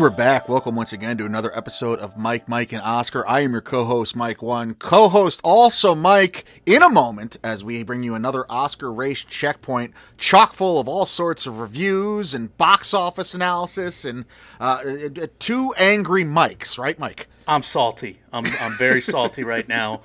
And we're back. Welcome once again to another episode of Mike, Mike, and Oscar. I am your co-host, Mike One. Co-host also Mike in a moment as we bring you another Oscar race checkpoint, chock full of all sorts of reviews and box office analysis and uh, uh, two angry Mikes, right, Mike? I'm salty. I'm I'm very salty right now.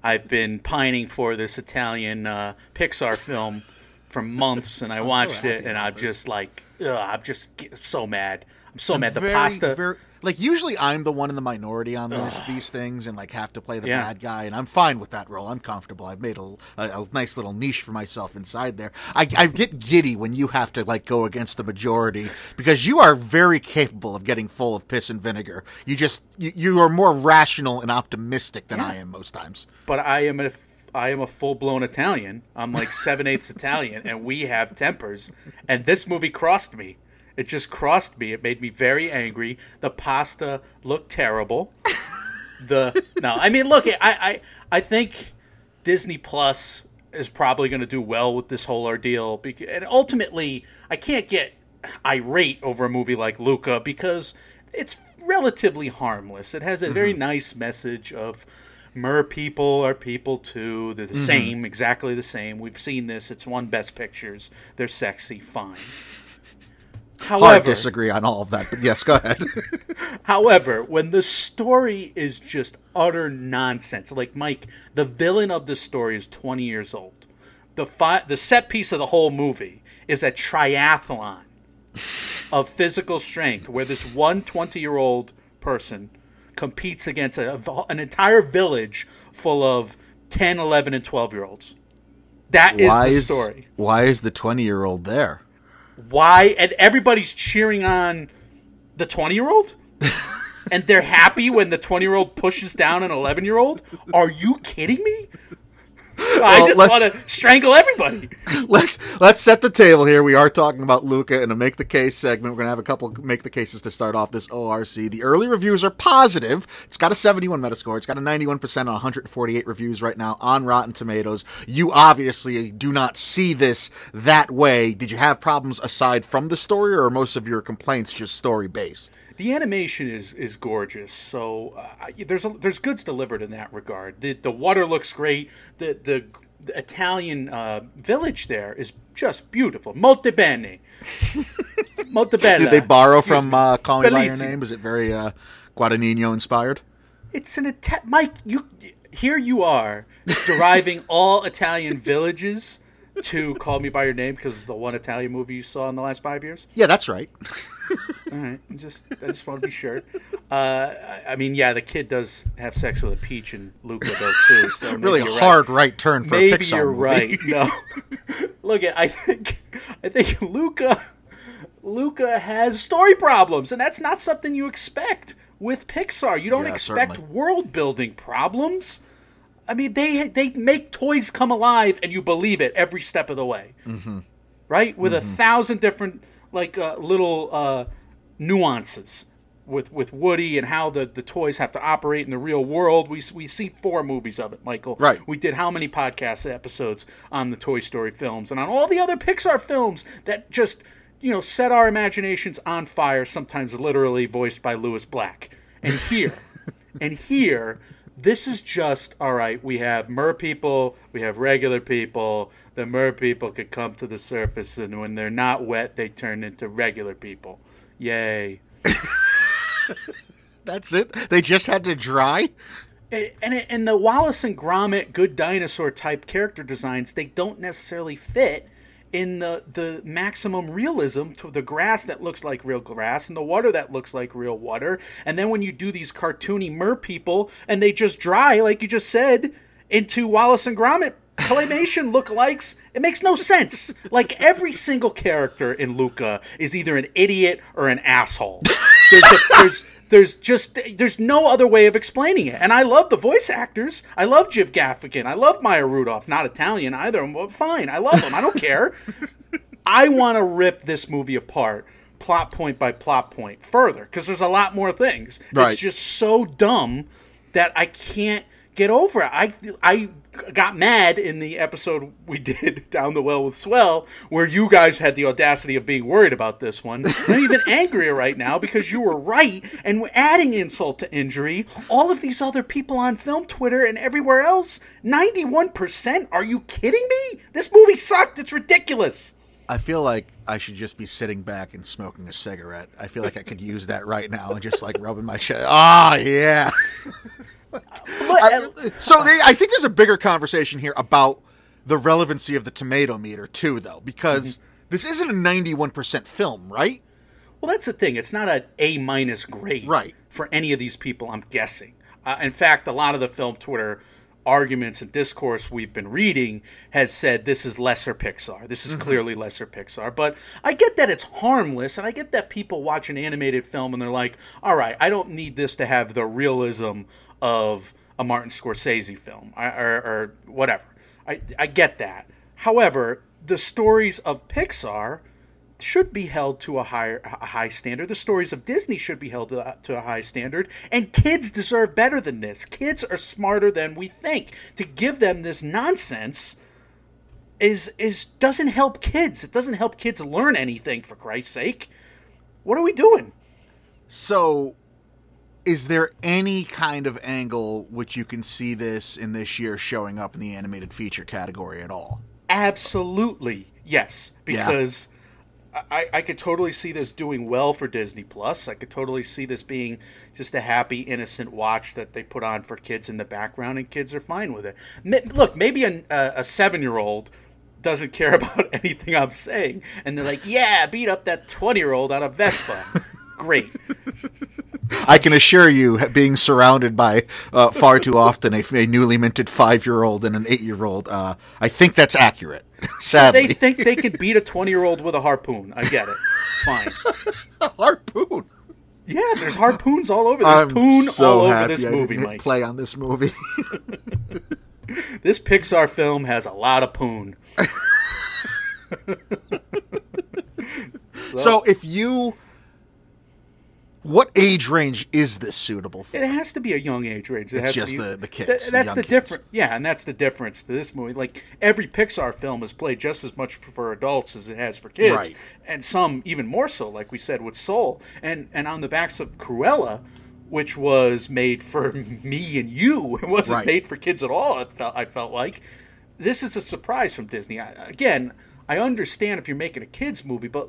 I've been pining for this Italian uh, Pixar film for months, and I watched happy it, and I'm this. just like, ugh, I'm just so mad. I'm so mad. The Very, pasta. very- like usually I'm the one in the minority on these these things and like have to play the Yeah. bad guy and I'm fine with that role. I'm comfortable. I've made a, a, a nice little niche for myself inside there. I, I get giddy when you have to like go against the majority because you are very capable of getting full of piss and vinegar. You just you, you are more rational and optimistic than I am most times. but I am a I am a full blown Italian. I'm like seven eighths Italian, and we have tempers. And this movie crossed me. It just crossed me. It made me very angry. The pasta looked terrible. The no, I mean, look, I I I think Disney Plus is probably going to do well with this whole ordeal. bec- And ultimately, I can't get irate over a movie like Luca because it's relatively harmless. It has a very mm-hmm. nice message of mer people are people too. They're the mm-hmm. same, exactly the same. We've seen this. It's won Best Pictures. They're sexy, fine. Hard However, disagree on all of that, but yes, go ahead. However, when the story is just utter nonsense, like Mike, the villain of the story is 20 years old. The fi- the set piece of the whole movie is a triathlon of physical strength where this one 20 year old person competes against a, an entire village full of 10, 11, and 12 year olds. That is why the is story. why is the twenty year old there? Why and everybody's cheering on the 20 year old and they're happy when the 20 year old pushes down an 11 year old are you kidding me i just want to strangle everybody let's let's set the table here. We are talking about Luca in a make the case segment. We're gonna have a couple make the cases to start off this ORC. The early reviews are positive. It's got a 71 Metascore. It's got a 91 percent on 148 reviews right now on Rotten Tomatoes. You obviously do not see this that way. Did you have problems aside from the story, or are most of your complaints just story based? The animation is is gorgeous so uh, there's a, there's goods delivered in that regard the the water looks great the the, the Italian uh, village there is just beautiful molto bene molto bene Did they borrow Excuse from me. uh, Call Me by Your Name? Was it very uh, Guadagnino inspired? It's an Ita- Mike. You here you are deriving all Italian villages to Call Me by Your Name because it's the one Italian movie you saw in the last five years. Yeah, that's right. All right, just I just want to be sure. Uh, I- mean, yeah, the kid does have sex with a peach and Luca though too. So Really you're right. hard right turn for a Maybe Pixar you're movie. right. No, look at I think I think Luca Luca has story problems, and that's not something you expect with Pixar. You don't Yeah, expect certainly. world building problems. I mean, they they make toys come alive, and you believe it every step of the way, mm-hmm. right? With a thousand different like uh, little uh, nuances with with Woody and how the, the toys have to operate in the real world. We we see four movies of it, Michael. Right. We did how many podcast episodes on the Toy Story films and on all the other Pixar films that just you know set our imaginations on fire. Sometimes literally voiced by Lewis Black. And here, and here. This is just all right. We have mer people, we have regular people. The mer people could come to the surface, and when they're not wet, they turn into regular people. Yay! That's it. They just had to dry. and and the Wallace and Gromit good dinosaur type character designs they don't necessarily fit in the the maximum realism to the grass that looks like real grass and the water that looks like real water and then when you do these cartoony mer people and they just dry like you just said into Wallace and Gromit claymation lookalikes it makes no sense like every single character in Luca is either an idiot or an asshole there's a, there's There's just there's no other way of explaining it. And I love the voice actors. I love Jim Gaffigan. I love Maya Rudolph. Not Italian either. Well, fine. I love them. I don't care. I want to rip this movie apart, plot point by plot point, further because there's a lot more things. Right. It's just so dumb that I can't get over it. I I got mad in the episode we did down the well with Swell, where you guys had the audacity of being worried about this one. I'm even angrier right now because you were right, and we're adding insult to injury. All of these other people on film Twitter and everywhere else, 91%? Are you kidding me? This movie sucked. It's ridiculous. I feel like I should just be sitting back and smoking a cigarette. I feel like I could use that right now and just like rubbing my chest. Ah, yeah. But, I- so they, I think there's a bigger conversation here about the relevancy of the tomato meter too, though, because Mm-hmm. this isn't a 91% film, right? Well, that's the thing. It's not an A minus grade Right. for any of these people. I'm guessing. Uh, in fact, a lot of the film Twitter arguments and discourse we've been reading has said this is lesser Pixar. This is clearly lesser Pixar. But I get that it's harmless, and I get that people watch an animated film and they're like, "All right, I don't need this to have the realism of a Martin Scorsese film or, or whatever." I, I get that. However, the stories of Pixar should be held to a higher a high standard. The stories of Disney should be held to, to a high standard, and kids deserve better than this. Kids are smarter than we think. To give them this nonsense is is doesn't help kids. It doesn't help kids learn anything for Christ's sake. What are we doing? So, is there any kind of angle which you can see this in this year showing up in the animated feature category at all? Absolutely yes, Yeah. because I, I could totally see this doing well for Disney Plus. I could totally see this being just a happy, innocent watch that they put on for kids in the background, and kids are fine with it. Look, maybe a, a seven-year-old doesn't care about anything I'm saying, and they're like, "Yeah, beat up that twenty-year-old on a Vespa." Great. I can assure you, being surrounded by uh, far too often a, a newly minted five year old and an eight year old, uh, I think that's accurate. Sadly, They think they can beat a twenty-year-old with a harpoon. I get it. Fine. a harpoon. Yeah, there's harpoons all over. There's I'm poon so all over this movie, Mike. Play on this movie. This Pixar film has a lot of poon. so, if you, what age range is this suitable for? It has to be a young age range. It It's has just to be, the- the kids, Th- the that's the kids. difference. Yeah, and that's the difference to this movie. Like every Pixar film is played just as much for adults as it has for kids, Right. and some even more so. Like we said with Soul, and and on the backs of Cruella. Which was made for me and you. It wasn't Right. made for kids at all. It felt I felt like this is a surprise from Disney. I, again, I understand if you're making a kids movie, but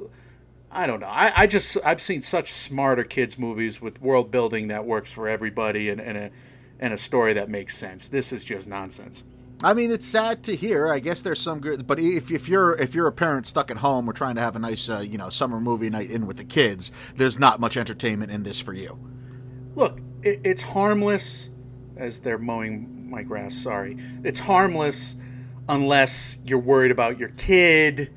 I don't know. I, I just I've seen such smarter kids movies with world building that works for everybody and, and a and a story that makes sense. This is just nonsense. I mean, it's sad to hear. I guess there's some good, but if, if you're if you're a parent stuck at home or trying to have a nice uh, you know summer movie night in with the kids, there's not much entertainment in this for you. Look, it, it's harmless as they're mowing my grass. Sorry, it's harmless unless you're worried about your kid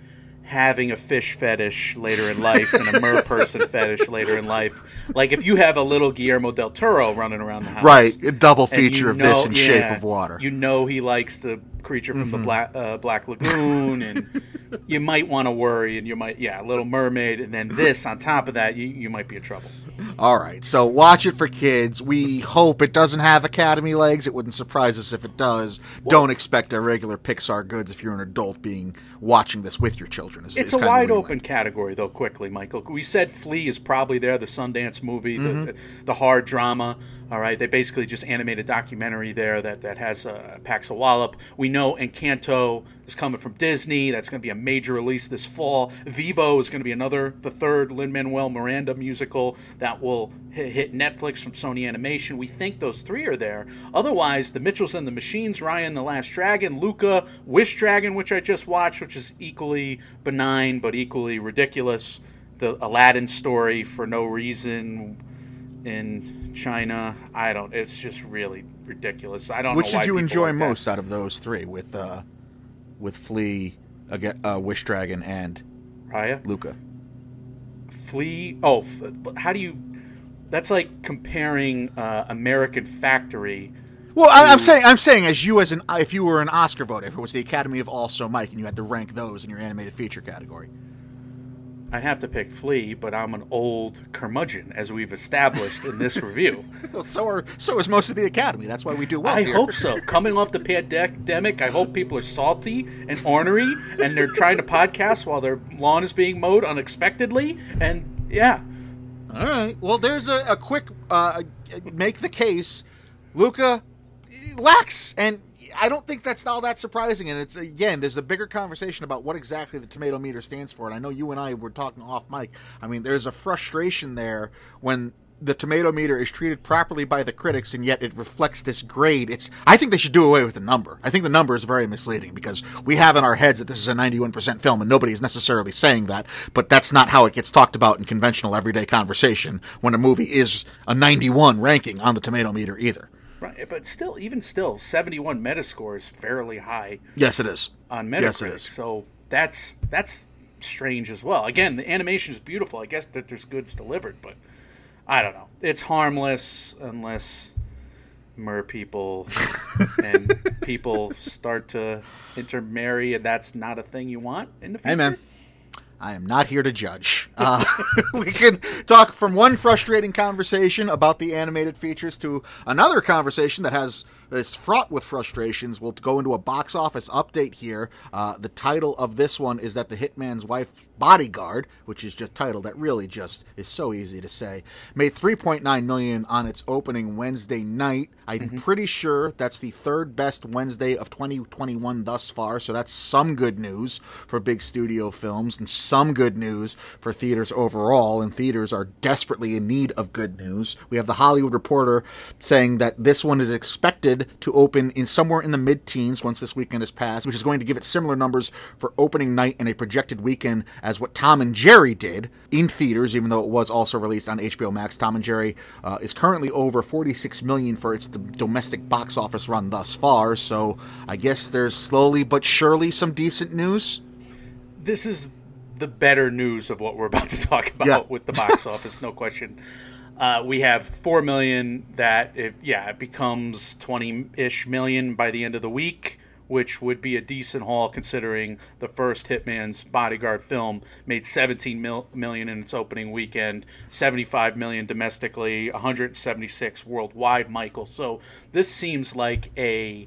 having a fish fetish later in life and a mer person fetish later in life. Like if you have a little Guillermo del Toro running around the house, Right, a double feature of this know- in Shape of Water. You know he likes the creature from the black uh, Black Lagoon, and you might want to worry, and you might yeah, Little Mermaid, and then this on top of that, you, you might be in trouble. All right, so watch it for kids. We hope it doesn't have Academy legs. It wouldn't surprise us if it does. Don't expect a regular Pixar goods if you're an adult being watching this with your children. is- It's is a wide what we open category, though. Quickly, Michael, we said Flee is probably there. The Sundance movie, Mm-hmm. the, the hard drama. All right, they basically just animated documentary there that that has uh, Pax a Wallop. We know Encanto is coming from Disney. That's going to be a major release this fall. Vivo is going to be another, the third Lin Manuel Miranda musical that will hit, Netflix from Sony Animation. We think those three are there. Otherwise, The Mitchells and the Machines, Raya and the Last Dragon, Luca, Wish Dragon, which I just watched, which is equally benign but equally ridiculous. The Aladdin story for no reason in China. I don't. It's just really ridiculous. I don't. Which did you enjoy like most out of those three? With uh, with Flee, aga uh, Wish Dragon, and Raya, Luca. Flee. Oh, f- how do you? That's like comparing uh, American Factory. Well, I, I'm saying, I'm saying, as you as an, if you were an Oscar voter, if it was the Academy of Also Mike, and you had to rank those in your animated feature category. I'd have to pick Flee, but I'm an old curmudgeon, as we've established in this review. Well, so are so is most of the Academy. That's why we do well I here. hope so. Coming off the pandemic, I hope people are salty and ornery, and they're trying to podcast while their lawn is being mowed unexpectedly. And yeah, All right. Well, there's a, a quick uh, make the case. Luca lacks, and I don't think that's all that surprising. And it's again, there's a bigger conversation about what exactly the tomato meter stands for. And I know you and I were talking off mic. I mean, there's a frustration there when the tomato meter is treated properly by the critics and yet it reflects this grade it's i think they should do away with the number i think the number is very misleading because we have in our heads that this is a 91% film and nobody is necessarily saying that but that's not how it gets talked about in conventional everyday conversation when a movie is a 91 ranking on the tomato meter either. But still, even still, 71 Metascore is fairly high yes it is on Metacritic. yes it is So that's that's strange as well. Again, the animation is beautiful. I guess that there's goods delivered, but I don't know. It's harmless unless mer people and people start to intermarry, and that's not a thing you want in the future. Hey, man. I am not here to judge. Uh, we can talk from one frustrating conversation about the animated features to another conversation that has is fraught with frustrations. We'll go into a box office update here. Uh, the title of this one is that the Hitman's Wife Bodyguard, which is just titled that really just is so easy to say, made 3.9 million on its opening Wednesday night. I'm pretty sure that's the third best Wednesday of 2021 thus far. So that's some good news for big studio films and some good news for theaters overall. And theaters are desperately in need of good news. We have the Hollywood Reporter saying that this one is expected to open in somewhere in the mid-teens once this weekend has passed, which is going to give it similar numbers for opening night and a projected weekend as what Tom and Jerry did in theaters, even though it was also released on HBO Max. Tom and Jerry uh, is currently over 46 million for its d- domestic box office run thus far. So I guess there's slowly but surely some decent news. this is the better news of what we're about to talk about Yeah. with the box office, no question. Uh, we have four million that, it, yeah, it becomes twenty-ish million by the end of the week, which would be a decent haul considering the first Hitman's Bodyguard film made seventeen mil- million in its opening weekend, seventy-five million domestically, one hundred seventy-six worldwide. Michael, so this seems like a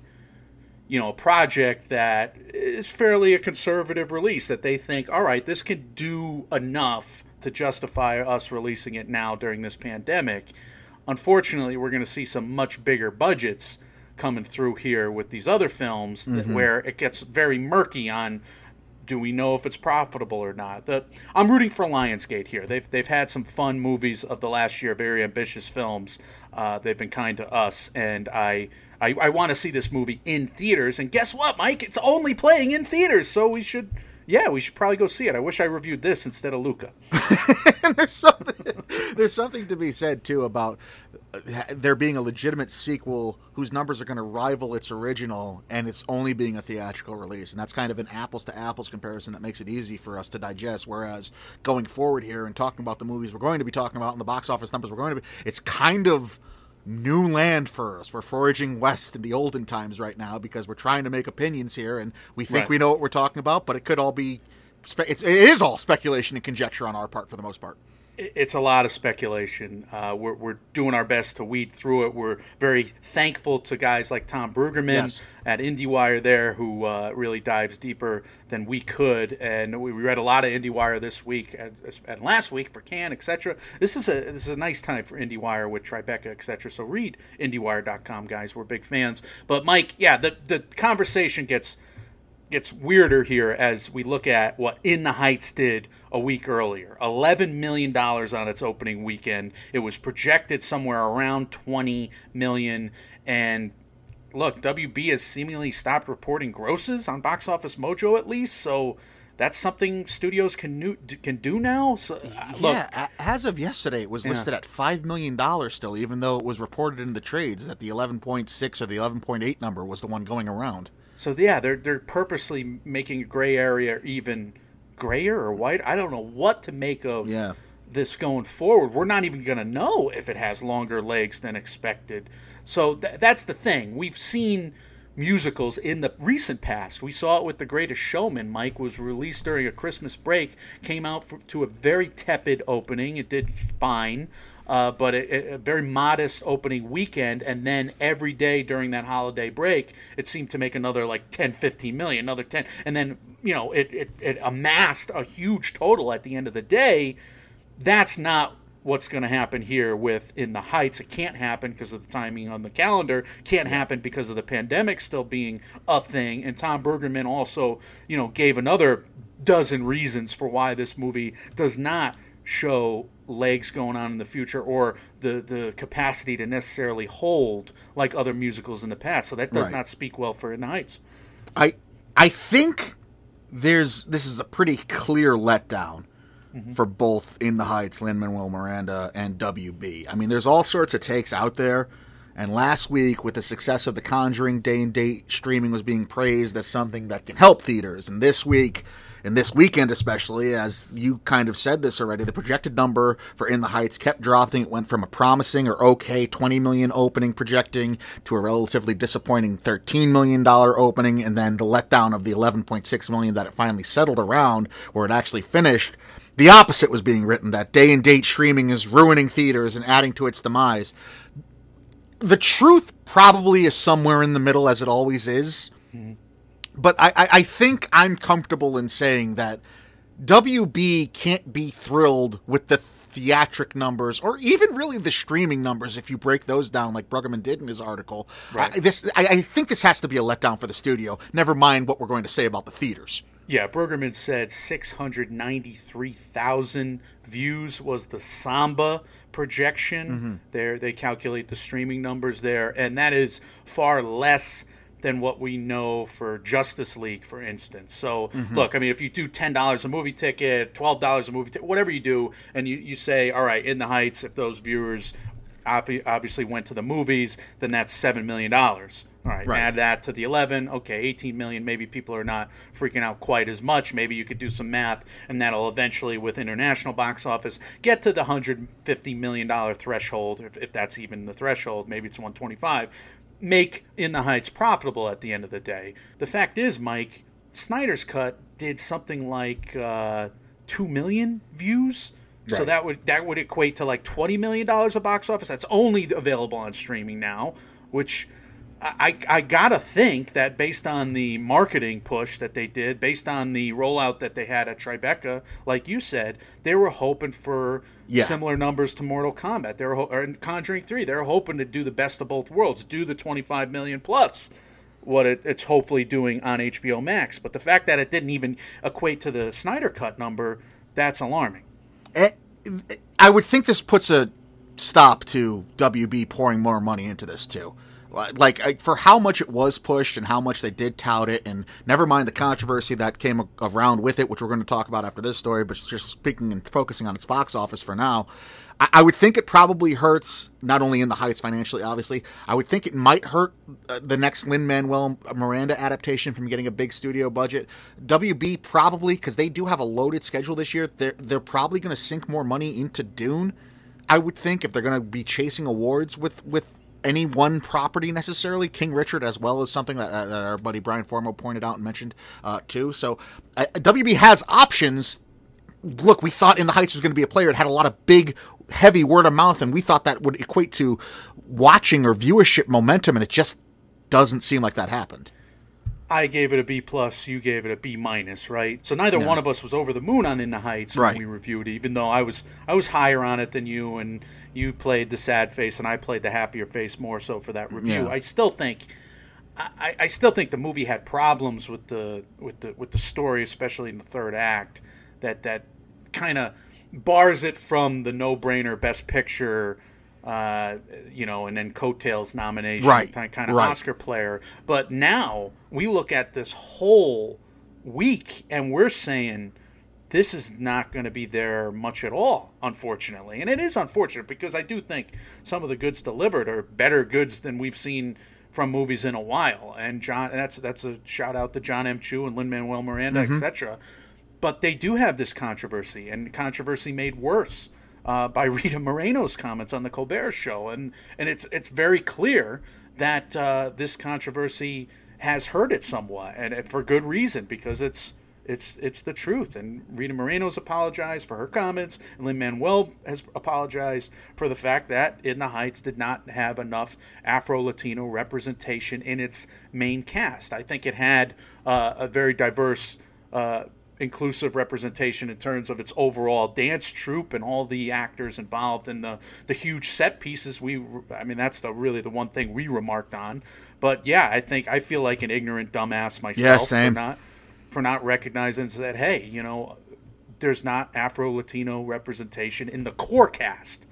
you know, a project that is fairly a conservative release that they think, all right, this can do enough to justify us releasing it now during this pandemic. Unfortunately, we're going to see some much bigger budgets coming through here with these other films that, where it gets very murky on do we know if it's profitable or not? The, I'm rooting for Lionsgate here. They've they've had some fun movies of the last year, very ambitious films. Uh, they've been kind to us, and I I, I want to see this movie in theaters. And guess what, Mike? It's only playing in theaters, so we should. Yeah, we should probably go see it. I wish I reviewed this instead of Luca. there's something there's something to be said too about uh, there being a legitimate sequel whose numbers are going to rival its original and it's only being a theatrical release and that's kind of an apples to apples comparison that makes it easy for us to digest whereas going forward here and talking about the movies we're going to be talking about and the box office numbers we're going to be it's kind of new land for us. We're foraging west in the olden times right now because we're trying to make opinions here, and we think Right. we know what we're talking about, but it could all be. Spe- it's, it is all speculation and conjecture on our part for the most part. It- It's a lot of speculation. Uh, we're, we're doing our best to weed through it. We're very thankful to guys like Tom Brueggemann Yes. at IndieWire there, who uh, really dives deeper than we could. And we we read a lot of IndieWire this week and, and last week for Can, etc. This is a this is a nice time for IndieWire with Tribeca, etc. So read IndieWire.com, guys. We're big fans. But Mike, yeah, the the conversation gets gets weirder here as we look at what In the Heights did a week earlier. $11 million on its opening weekend. It was projected somewhere around 20 million and look, WB has seemingly stopped reporting grosses on Box Office Mojo at least, so that's something studios can nu- can do now. So, uh, look, yeah, a- as of yesterday, it was listed at five million dollars still, even though it was reported in the trades that the eleven point six or the eleven point eight number was the one going around. So yeah, they're they're purposely making a gray area even grayer or white. I don't know what to make of Yeah. this going forward, we're not even going to know if it has longer legs than expected. So th- that's the thing. We've seen musicals in the recent past. We saw it with The Greatest Showman. Mike was released during a Christmas break, came out for, to a very tepid opening. It did fine. Uh, but a, a very modest opening weekend, and then every day during that holiday break, it seemed to make another like 10, 15 million, another 10. And then, you know, it, it, it amassed a huge total at the end of the day. That's not what's going to happen here with In the Heights. It can't happen because of the timing on the calendar. Can't happen because of the pandemic still being a thing. And Tom Brueggemann also, you know, gave another dozen reasons for why this movie does not show legs going on in the future or the the capacity to necessarily hold like other musicals in the past. So that does Right. not speak well for In the Heights. I I think there's this is a pretty clear letdown mm-hmm. for both In the Heights, Lin Manuel Miranda, and WB. I mean, there's all sorts of takes out there. And last week, with the success of The Conjuring, day and date streaming was being praised as something that can help theaters. And this week, and this weekend especially, as you kind of said this already, the projected number for In the Heights kept dropping. It went from a promising or okay 20 million opening projecting to a relatively disappointing 13 million dollar opening, and then the letdown of the 11.6 million that it finally settled around, where it actually finished. The opposite was being written that day and date streaming is ruining theaters and adding to its demise. The truth probably is somewhere in the middle, as it always is. Mm-hmm. But I, I, I think I'm comfortable in saying that WB can't be thrilled with the theatric numbers or even really the streaming numbers if you break those down like Brueggemann did in his article. Right. I, this, I, I think this has to be a letdown for the studio, never mind what we're going to say about the theaters. Yeah, Brueggemann said 693,000 views was the Samba projection. Mm-hmm. There, they calculate the streaming numbers there, and that is far less than what we know for Justice League, for instance. So, mm-hmm. look, I mean, if you do ten dollars a movie ticket, twelve dollars a movie ticket, whatever you do, and you, you say, all right, in the Heights, if those viewers obviously went to the movies, then that's seven million dollars. All right, Right. add that to the 11. Okay, 18 million. Maybe people are not freaking out quite as much. Maybe you could do some math, and that'll eventually, with international box office, get to the 150 million dollar threshold, if, if that's even the threshold. Maybe it's 125. Make In the Heights profitable at the end of the day. The fact is, Mike, Snyder's Cut did something like uh, two million views. So that would that would equate to like twenty million dollars of box office. That's only available on streaming now, which I, I gotta think that based on the marketing push that they did, based on the rollout that they had at Tribeca, like you said, they were hoping for Yeah. similar numbers to Mortal Kombat. They were ho- or in Conjuring Three. They're hoping to do the best of both worlds, do the twenty five million plus what it, it's hopefully doing on HBO Max. But the fact that it didn't even equate to the Snyder Cut number, that's alarming. Eh, I would think this puts a stop to WB pouring more money into this too. Like for how much it was pushed and how much they did tout it, and never mind the controversy that came around with it, which we're going to talk about after this story. But just speaking and focusing on its box office for now, I, would think it probably hurts not only in the Heights financially, obviously. I would think it might hurt uh, the next Lin Manuel Miranda adaptation from getting a big studio budget. WB probably because they do have a loaded schedule this year. They're they're probably going to sink more money into Dune. I would think if they're going to be chasing awards with with any one property necessarily, King Richard as well as something that, uh, that our buddy Brian Formo pointed out and mentioned uh, too. So uh, WB has options. Look, we thought In the Heights was going to be a player. It had a lot of big, heavy word of mouth, and we thought that would equate to watching or viewership momentum, and it just doesn't seem like that happened. I gave it a B plus. You gave it a B minus, right? So neither one of us was over the moon on In the Heights Right. when we reviewed it. Even though I was, I was higher on it than you, and you played the sad face, and I played the happier face more so for that review. Yeah. I still think, I, I still think the movie had problems with the with the with the story, especially in the third act. That that kind of bars it from the no brainer Best Picture. Uh, you know, and then coattails nomination, Right, kind of right. Oscar player. But now we look at this whole week and we're saying this is not going to be there much at all, unfortunately. And it is unfortunate because I do think some of the goods delivered are better goods than we've seen from movies in a while. And John, and that's that's a shout out to John M. Chu and Lin Manuel Miranda, etc. But they do have this controversy, and controversy made worse uh, by Rita Moreno's comments on the Colbert Show, and and it's it's very clear that uh, this controversy has hurt it somewhat, and, and for good reason because it's it's it's the truth. And Rita Moreno's apologized for her comments. And Lin Manuel has apologized for the fact that In the Heights did not have enough Afro Latino representation in its main cast. I think it had uh, a very diverse. Uh, inclusive representation in terms of its overall dance troupe and all the actors involved and the the huge set pieces we I mean that's the really the one thing we remarked on but yeah I think I feel like an ignorant dumbass myself Yeah, same. not for not recognizing that hey you know there's not Afro Latino representation in the core cast.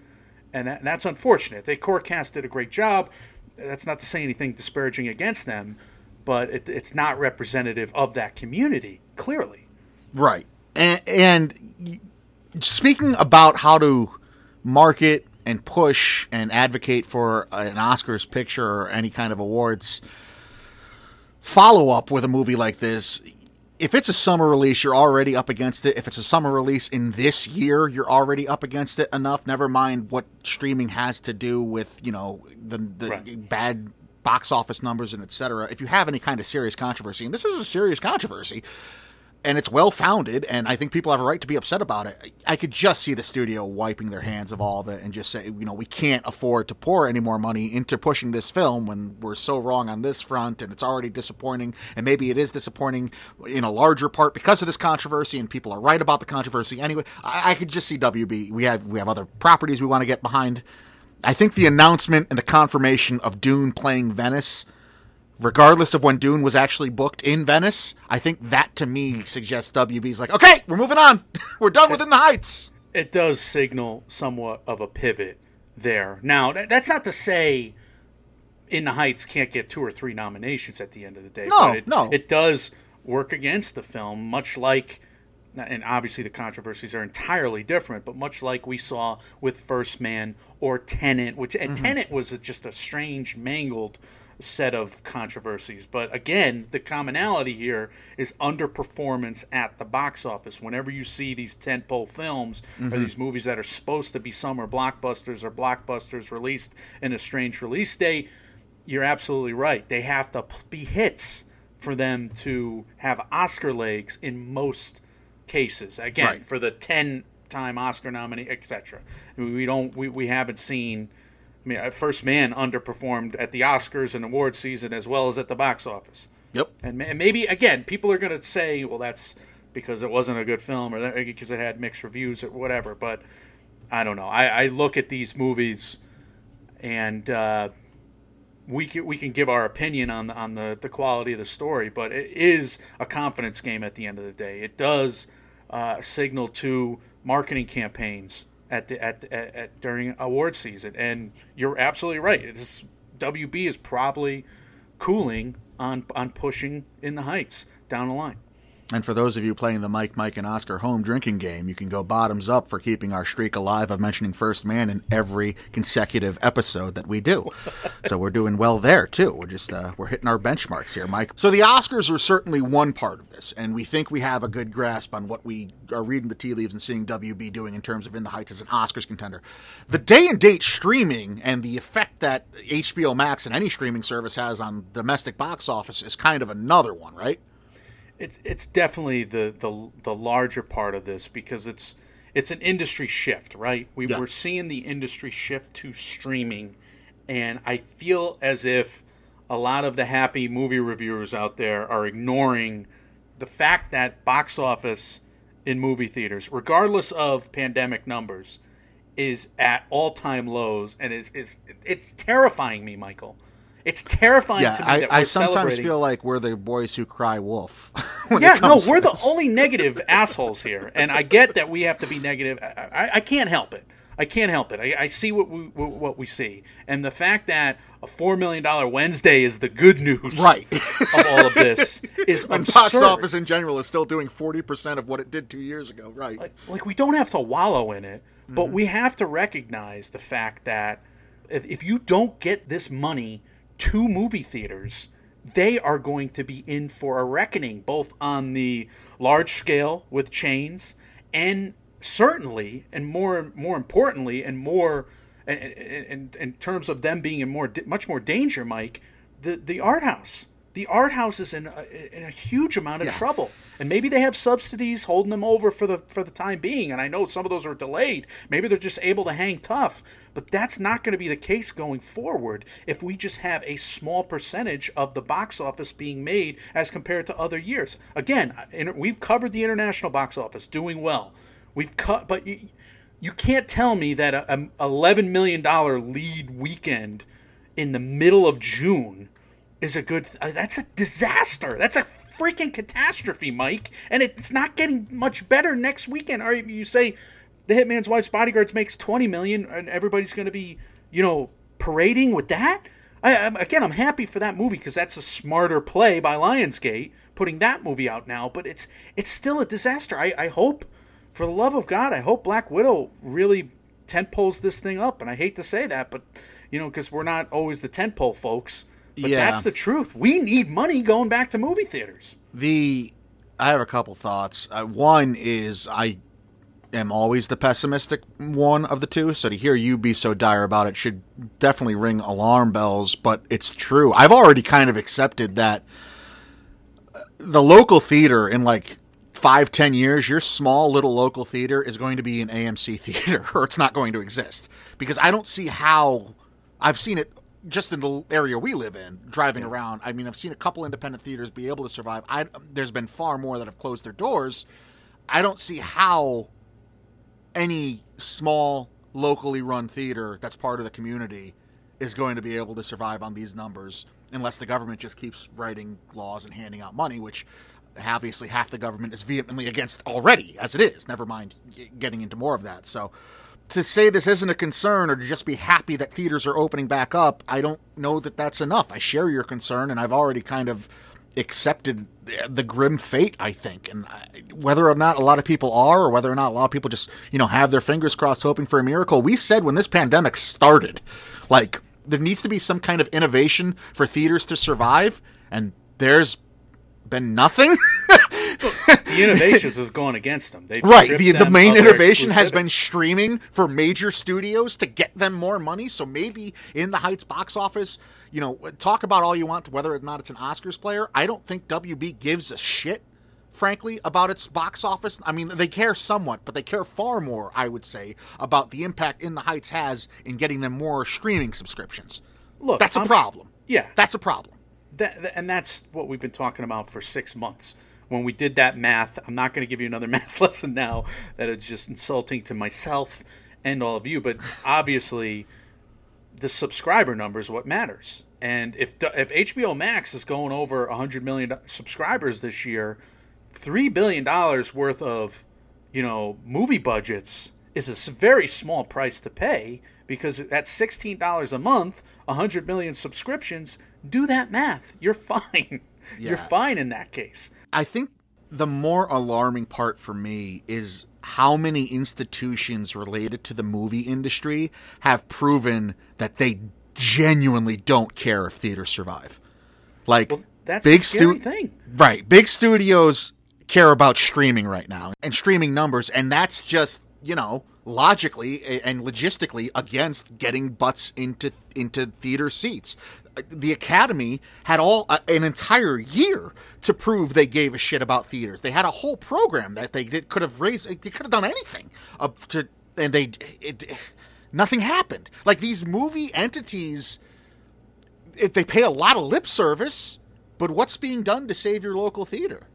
And that, that's unfortunate. The core cast did a great job. That's not to say anything disparaging against them but it, it's not representative of that community clearly. Right. And, and speaking about how to market and push and advocate for an Oscars picture or any kind of awards follow up with a movie like this, if it's a summer release, you're already up against it. If it's a summer release in this year, you're already up against it enough. Never mind what streaming has to do with, you know, the, the Right. bad box office numbers and et cetera. If you have any kind of serious controversy, and this is a serious controversy, and it's well founded, and I think people have a right to be upset about it. I could just see the studio wiping their hands of all of it and just say, you know, we can't afford to pour any more money into pushing this film when we're so wrong on this front, and it's already disappointing. And maybe it is disappointing in a larger part because of this controversy, and people are right about the controversy anyway. I, I could just see WB. We have we have other properties we want to get behind. I think the announcement and the confirmation of Dune playing Venice regardless of when Dune was actually booked in Venice, I think that to me suggests WB's like, okay, we're moving on. we're done within the Heights. it does signal somewhat of a pivot there. Now, that, that's not to say In the Heights can't get two or three nominations at the end of the day. No, but it, no. It does work against the film, much like, and obviously the controversies are entirely different, but much like we saw with First Man or Tenet, which and mm-hmm. Tenet was just a strange, mangled set of controversies. But again, the commonality here is underperformance at the box office. Whenever you see these tentpole films or mm-hmm. these movies that are supposed to be summer blockbusters or blockbusters released in a strange release date, you're absolutely right. They have to be hits for them to have Oscar legs in most cases. Again, Right. for the 10 time Oscar nominee, etc. We don't we, we haven't seen First Man underperformed at the Oscars and award season as well as at the box office. Yep. And ma- maybe again, people are going to say, "Well, that's because it wasn't a good film, or because it had mixed reviews, or whatever." But I don't know. I, I look at these movies, and uh, we can, we can give our opinion on the, on the, the quality of the story, but it is a confidence game at the end of the day. It does uh, signal to marketing campaigns at the at, at, at during award season, and you're absolutely right. It is WB is probably cooling on on pushing in the heights down the line. And for those of you playing the Mike, Mike, and Oscar home drinking game, you can go bottoms up for keeping our streak alive of mentioning First Man in every consecutive episode that we do. so we're doing well there too. We're just uh, we're hitting our benchmarks here, Mike. So the Oscars are certainly one part of this, and we think we have a good grasp on what we are reading the tea leaves and seeing WB doing in terms of In the Heights as an Oscars contender. The day and date streaming and the effect that HBO Max and any streaming service has on domestic box office is kind of another one, right? It's it's definitely the the the larger part of this because it's it's an industry shift, right? We Yeah. we're seeing the industry shift to streaming, and I feel as if a lot of the happy movie reviewers out there are ignoring the fact that box office in movie theaters, regardless of pandemic numbers, is at all time lows and is is it's terrifying me, Michael. It's terrifying Yeah, to me I, that I sometimes feel like we're the boys who cry wolf. yeah, no, we're the only negative assholes here, and I get that we have to be negative. I, I, I can't help it. I can't help it. I, I see what we what we see, and the fact that a four million dollar Wednesday is the good news, Right. of all of this is When absurd. box office in general is still doing 40% of what it did two years ago. Right. like we don't have to wallow in it, Mm-hmm. but we have to recognize the fact that if, if you don't get this money to movie theaters, they are going to be in for a reckoning, both on the large scale with chains and certainly, and more more importantly, and more, in, in, in terms of them being in more much more danger, Mike, the the art house. The art house is in a, in a huge amount of Yeah. trouble, and maybe they have subsidies holding them over for the for the time being. And I know some of those are delayed. Maybe they're just able to hang tough, but that's not going to be the case going forward if we just have a small percentage of the box office being made as compared to other years. Again, we've covered the international box office doing well. We've cut, but you, you can't tell me that a, a eleven million dollar lead weekend in the middle of June is a good. Uh, that's a disaster. That's a freaking catastrophe, Mike. And it's not getting much better next weekend. Or you say the Hitman's Wife's Bodyguards makes twenty million, and everybody's going to be, you know, parading with that. I, I'm, again, I'm happy for that movie because that's a smarter play by Lionsgate putting that movie out now. But it's it's still a disaster. I, I hope, for the love of God, I hope Black Widow really tent poles this thing up. And I hate to say that, but you know, because we're not always the tent pole folks. But Yeah. that's the truth. We need money going back to movie theaters. The I have a couple thoughts. Uh, one is I am always the pessimistic one of the two, so to hear you be so dire about it should definitely ring alarm bells. But it's true. I've already kind of accepted that uh, the local theater in like five, ten years, your small little local theater is going to be an AMC theater, or it's not going to exist because I don't see how. I've seen it just in the area we live in, driving around. I mean, I've seen a couple independent theaters be able to survive. I, there's been far more that have closed their doors. I don't see how any small locally run theater that's part of the community is going to be able to survive on these numbers unless the government just keeps writing laws and handing out money, which obviously half the government is vehemently against already as it is. Never mind getting into more of that. So to say this isn't a concern or to just be happy that theaters are opening back up, I don't know that that's enough. I share your concern and I've already kind of accepted the grim fate, I think. And whether or not a lot of people are, or whether or not a lot of people just, you know, have their fingers crossed hoping for a miracle, we said when this pandemic started, like, there needs to be some kind of innovation for theaters to survive. And there's been nothing. The innovations have gone against them. They've Right. The the main innovation has been streaming for major studios to get them more money. So maybe in the Heights box office, you know, talk about all you want whether or not it's an Oscars player. I don't think WB gives a shit, frankly, about its box office. I mean, they care somewhat, but they care far more, I would say, about the impact in the Heights has in getting them more streaming subscriptions. Look, That's a I'm- problem. Yeah, That's a problem. that, that- and that's what we've been talking about for six months. When we did that math, I'm not going to give you another math lesson now. That is just insulting to myself and all of you. But obviously, the subscriber number is what matters. And if if HBO Max is going over 100 million subscribers this year, three billion dollars worth of you know movie budgets is a very small price to pay because at sixteen dollars a month, 100 million subscriptions. Do that math. You're fine. You're fine in that case. I think the more alarming part for me is how many institutions related to the movie industry have proven that they genuinely don't care if theaters survive. Like That's big the scary stu- thing. Right. Big studios care about streaming right now and streaming numbers, and that's just, you know, logically and logistically against getting butts into into theater seats. The Academy had all uh, an entire year to prove they gave a shit about theaters. They had a whole program that they did, could have raised. They could have done anything up to, and they it, nothing happened. Like these movie entities it, they pay a lot of lip service, but what's being done to save your local theater?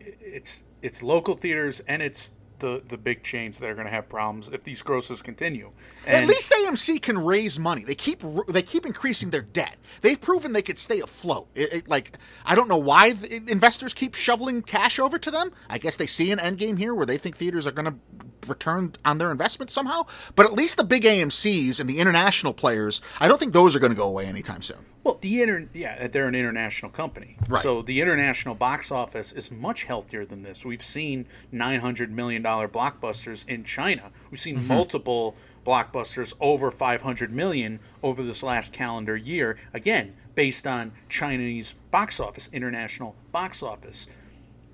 It's it's local theaters and it's the the big chains that are going to have problems if these grosses continue. At least AMC can raise money. They keep they keep increasing their debt. They've proven they could stay afloat. It, it- like I don't know why the investors keep shoveling cash over to them. I guess they see an end game here where they think theaters are going to return on their investment somehow. But at least the big AMC's and the international players, I don't think those are going to go away anytime soon. Well, the inter yeah, they're an international company, Right. so the international box office is much healthier than this. We've seen nine hundred million dollar blockbusters in China. We've seen Mm-hmm. multiple blockbusters over five hundred million over this last calendar year. Again, based on Chinese box office, international box office.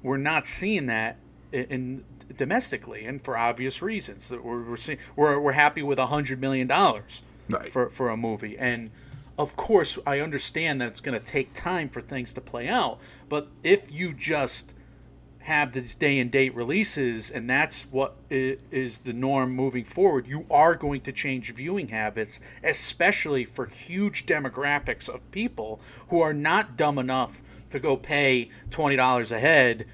We're not seeing that in domestically, and for obvious reasons. That We're we're, seeing, we're we're happy with a hundred million dollars Right. for for a movie, and of course, I understand that it's going to take time for things to play out. But if you just have these day and date releases, and that's what is the norm moving forward, you are going to change viewing habits, especially for huge demographics of people who are not dumb enough to go pay $20 a head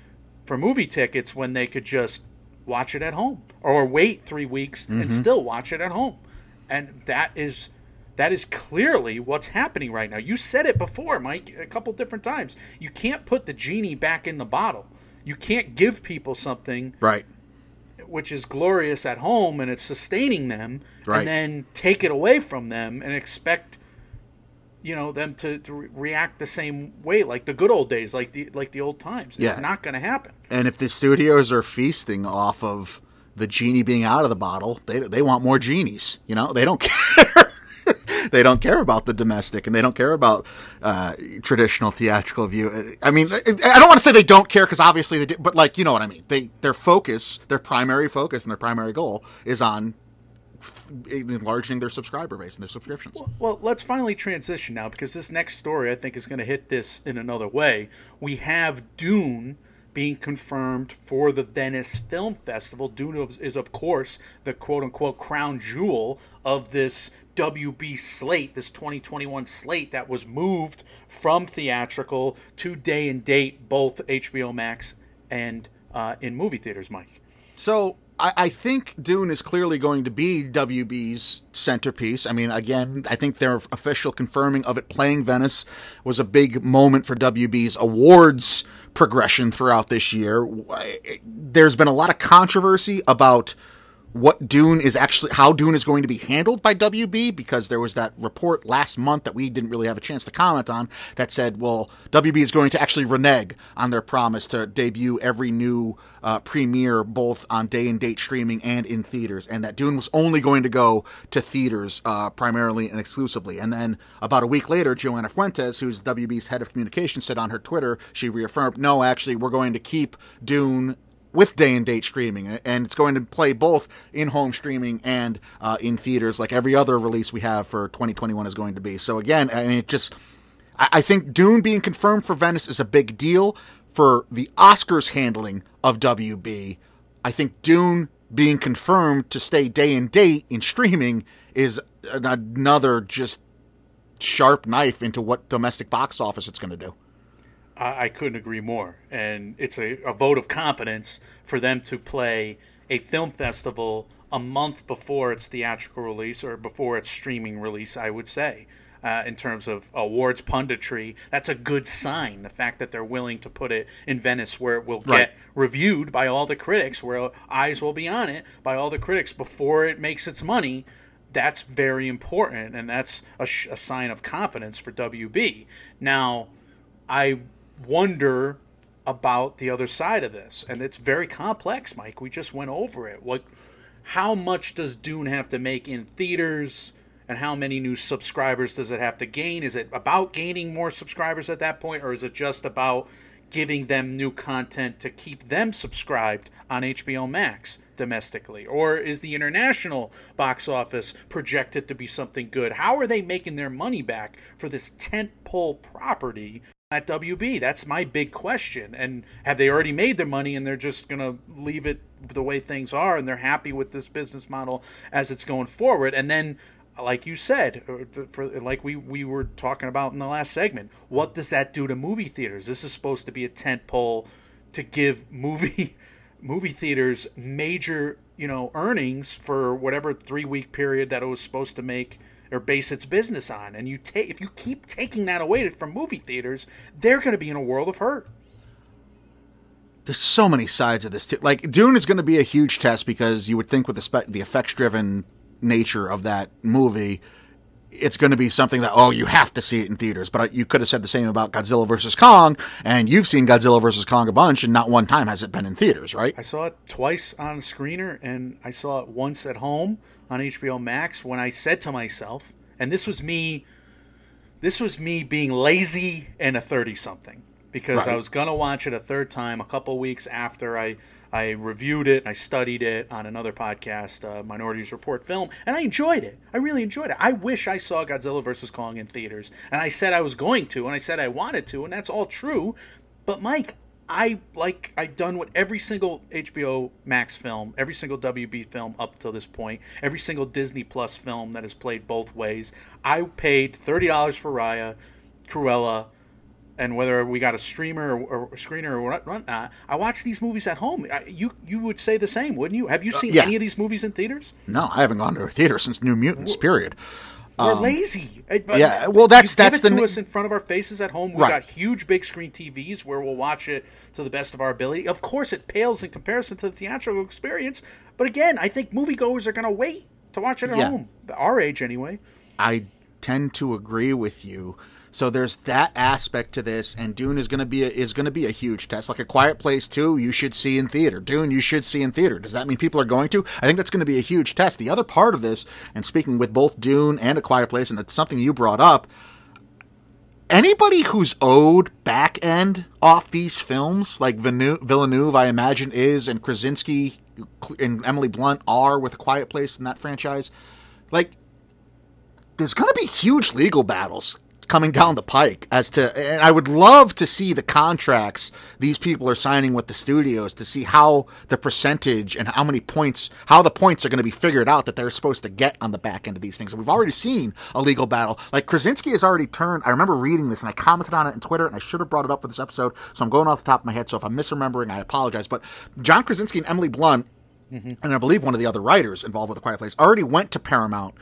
for movie tickets when they could just watch it at home or wait three weeks and mm-hmm. still watch it at home. And that is. That is clearly what's happening right now. You said it before, Mike, a couple different times. You can't put the genie back in the bottle. You can't give people something Right. which is glorious at home and it's sustaining them, Right. and then take it away from them and expect you know them to, to re- react the same way like the good old days like the like the old times it's Yeah. not going to happen And if the studios are feasting off of the genie being out of the bottle, they they want more genies. You know, they don't care. they don't care about the domestic, and they don't care about uh, traditional theatrical view. I mean, I don't want to say they don't care because obviously they do, but like you know what I mean. They their focus, their primary focus, and their primary goal is on enlarging their subscriber base and their subscriptions. Well, let's finally transition now because this next story I think is going to hit this in another way. We have Dune being confirmed for the Venice Film Festival. Dune is- is, of course, the quote unquote crown jewel of this WB slate, this 2021 slate that was moved from theatrical to day and date, both HBO Max and uh, in movie theaters, Mike. So I, I think Dune is clearly going to be WB's centerpiece. I mean, again, I think their official confirming of it playing Venice was a big moment for WB's awards progression throughout this year. There's been a lot of controversy about what Dune is actually how Dune is going to be handled by WB because there was that report last month that we didn't really have a chance to comment on that said, well, WB is going to actually renege on their promise to debut every new uh, premiere both on day and date streaming and in theaters, and that Dune was only going to go to theaters uh, primarily and exclusively. And then about a week later, Johanna Fuentes, who's WB's head of communications, said on her Twitter, she reaffirmed, no, actually, we're going to keep Dune with day and date streaming, and it's going to play both in home streaming and uh, in theaters, like every other release we have for 2021 is going to be. So again, I mean, it just I, think Dune being confirmed for Venice is a big deal for the Oscars handling of WB. I think Dune being confirmed to stay day and date in streaming is an- another just sharp knife into what domestic box office it's going to do. I, I couldn't agree more. And it's a, a vote of confidence for them to play a film festival a month before its theatrical release or before its streaming release, I would say. Uh, in terms of awards punditry, that's a good sign. The fact that they're willing to put it in Venice, where it will get Right. reviewed by all the critics, where eyes will be on it by all the critics before it makes its money, that's very important, and that's a, sh- a sign of confidence for WB. Now, I wonder about the other side of this, and it's very complex, Mike. We just went over it. What, how much does Dune have to make in theaters, and how many new subscribers does it have to gain? Is it about gaining more subscribers at that point, or is it just about giving them new content to keep them subscribed on HBO Max domestically? Or is the international box office projected to be something good? How are they making their money back for this tentpole property at WB? That's my big question. And have they already made their money and they're just going to leave it the way things are and they're happy with this business model as it's going forward? And then like you said, uh, for like we we were talking about in the last segment, what does that do to movie theaters? This is supposed to be a tent pole to give movie movie theaters major you know earnings for whatever three week period that it was supposed to make or base its business on. And you take if you keep taking that away from movie theaters, they're going to be in a world of hurt. there's so many sides of this too. Like Dune is going to be a huge test because you would think with the spe- the effects driven nature of that movie, it's going to be something that oh you have to see it in theaters. But uh, you could have said the same about Godzilla versus Kong, and you've seen Godzilla versus Kong a bunch, and not one time has it been in theaters, right? I saw it twice on screener, and I saw it once at home on HBO Max. When I said to myself, and this was me, this was me being lazy and a thirty something because I was gonna watch it a third time a couple weeks after I I reviewed it, I studied it on another podcast, uh, Minorities Report Film, and I enjoyed it. I really enjoyed it. I wish I saw Godzilla vs Kong in theaters, and I said I was going to, and I said I wanted to, and that's all true. But Mike, I like I've done with every single HBO Max film, every single WB film up till this point, every single Disney Plus film that has played both ways. I paid thirty dollars for Raya, Cruella, and whether we got a streamer or, or screener or what- whatnot, I watch these movies at home. I, you you would say the same, wouldn't you? Have you seen yeah. any of these movies in theaters? No, I haven't gone to a theater since New Mutants. Period. We're lazy. Uh, Um, yeah, well, that's- that's give it the to us in front of our faces at home. We Right. got huge big screen TVs where we'll watch it to the best of our ability. Of course, it pales in comparison to the theatrical experience. But again, I think moviegoers are going to wait to watch it at Yeah. home. Our age, anyway. I tend to agree with you. So there's that aspect to this, and Dune is to be a, is to be a huge test. Like a Quiet Place Two, you should see in theater. Dune, you should see in theater. Does that mean people are going to? I think that's going to be a huge test. The other part of this, and speaking with both Dune and a Quiet Place, and it's something you brought up. Anybody who's owed back end off these films, like Villeneuve I imagine is, and Krasinski and Emily Blunt are with a Quiet Place in that franchise, like there's going to be huge legal battles coming down the pike as to and I would love to see the contracts these people are signing with the studios to see how the percentage and how many points how the points are going to be figured out that they're supposed to get on the back end of these things. And we've already seen a legal battle. Like Krasinski has already turned I remember reading this and I commented on it on Twitter and I should have brought it up for this episode. So I'm going off the top of my head. So if I'm misremembering, I apologize. But John Krasinski and Emily Blunt mm-hmm. and I believe one of the other writers involved with the Quiet Place already went to Paramount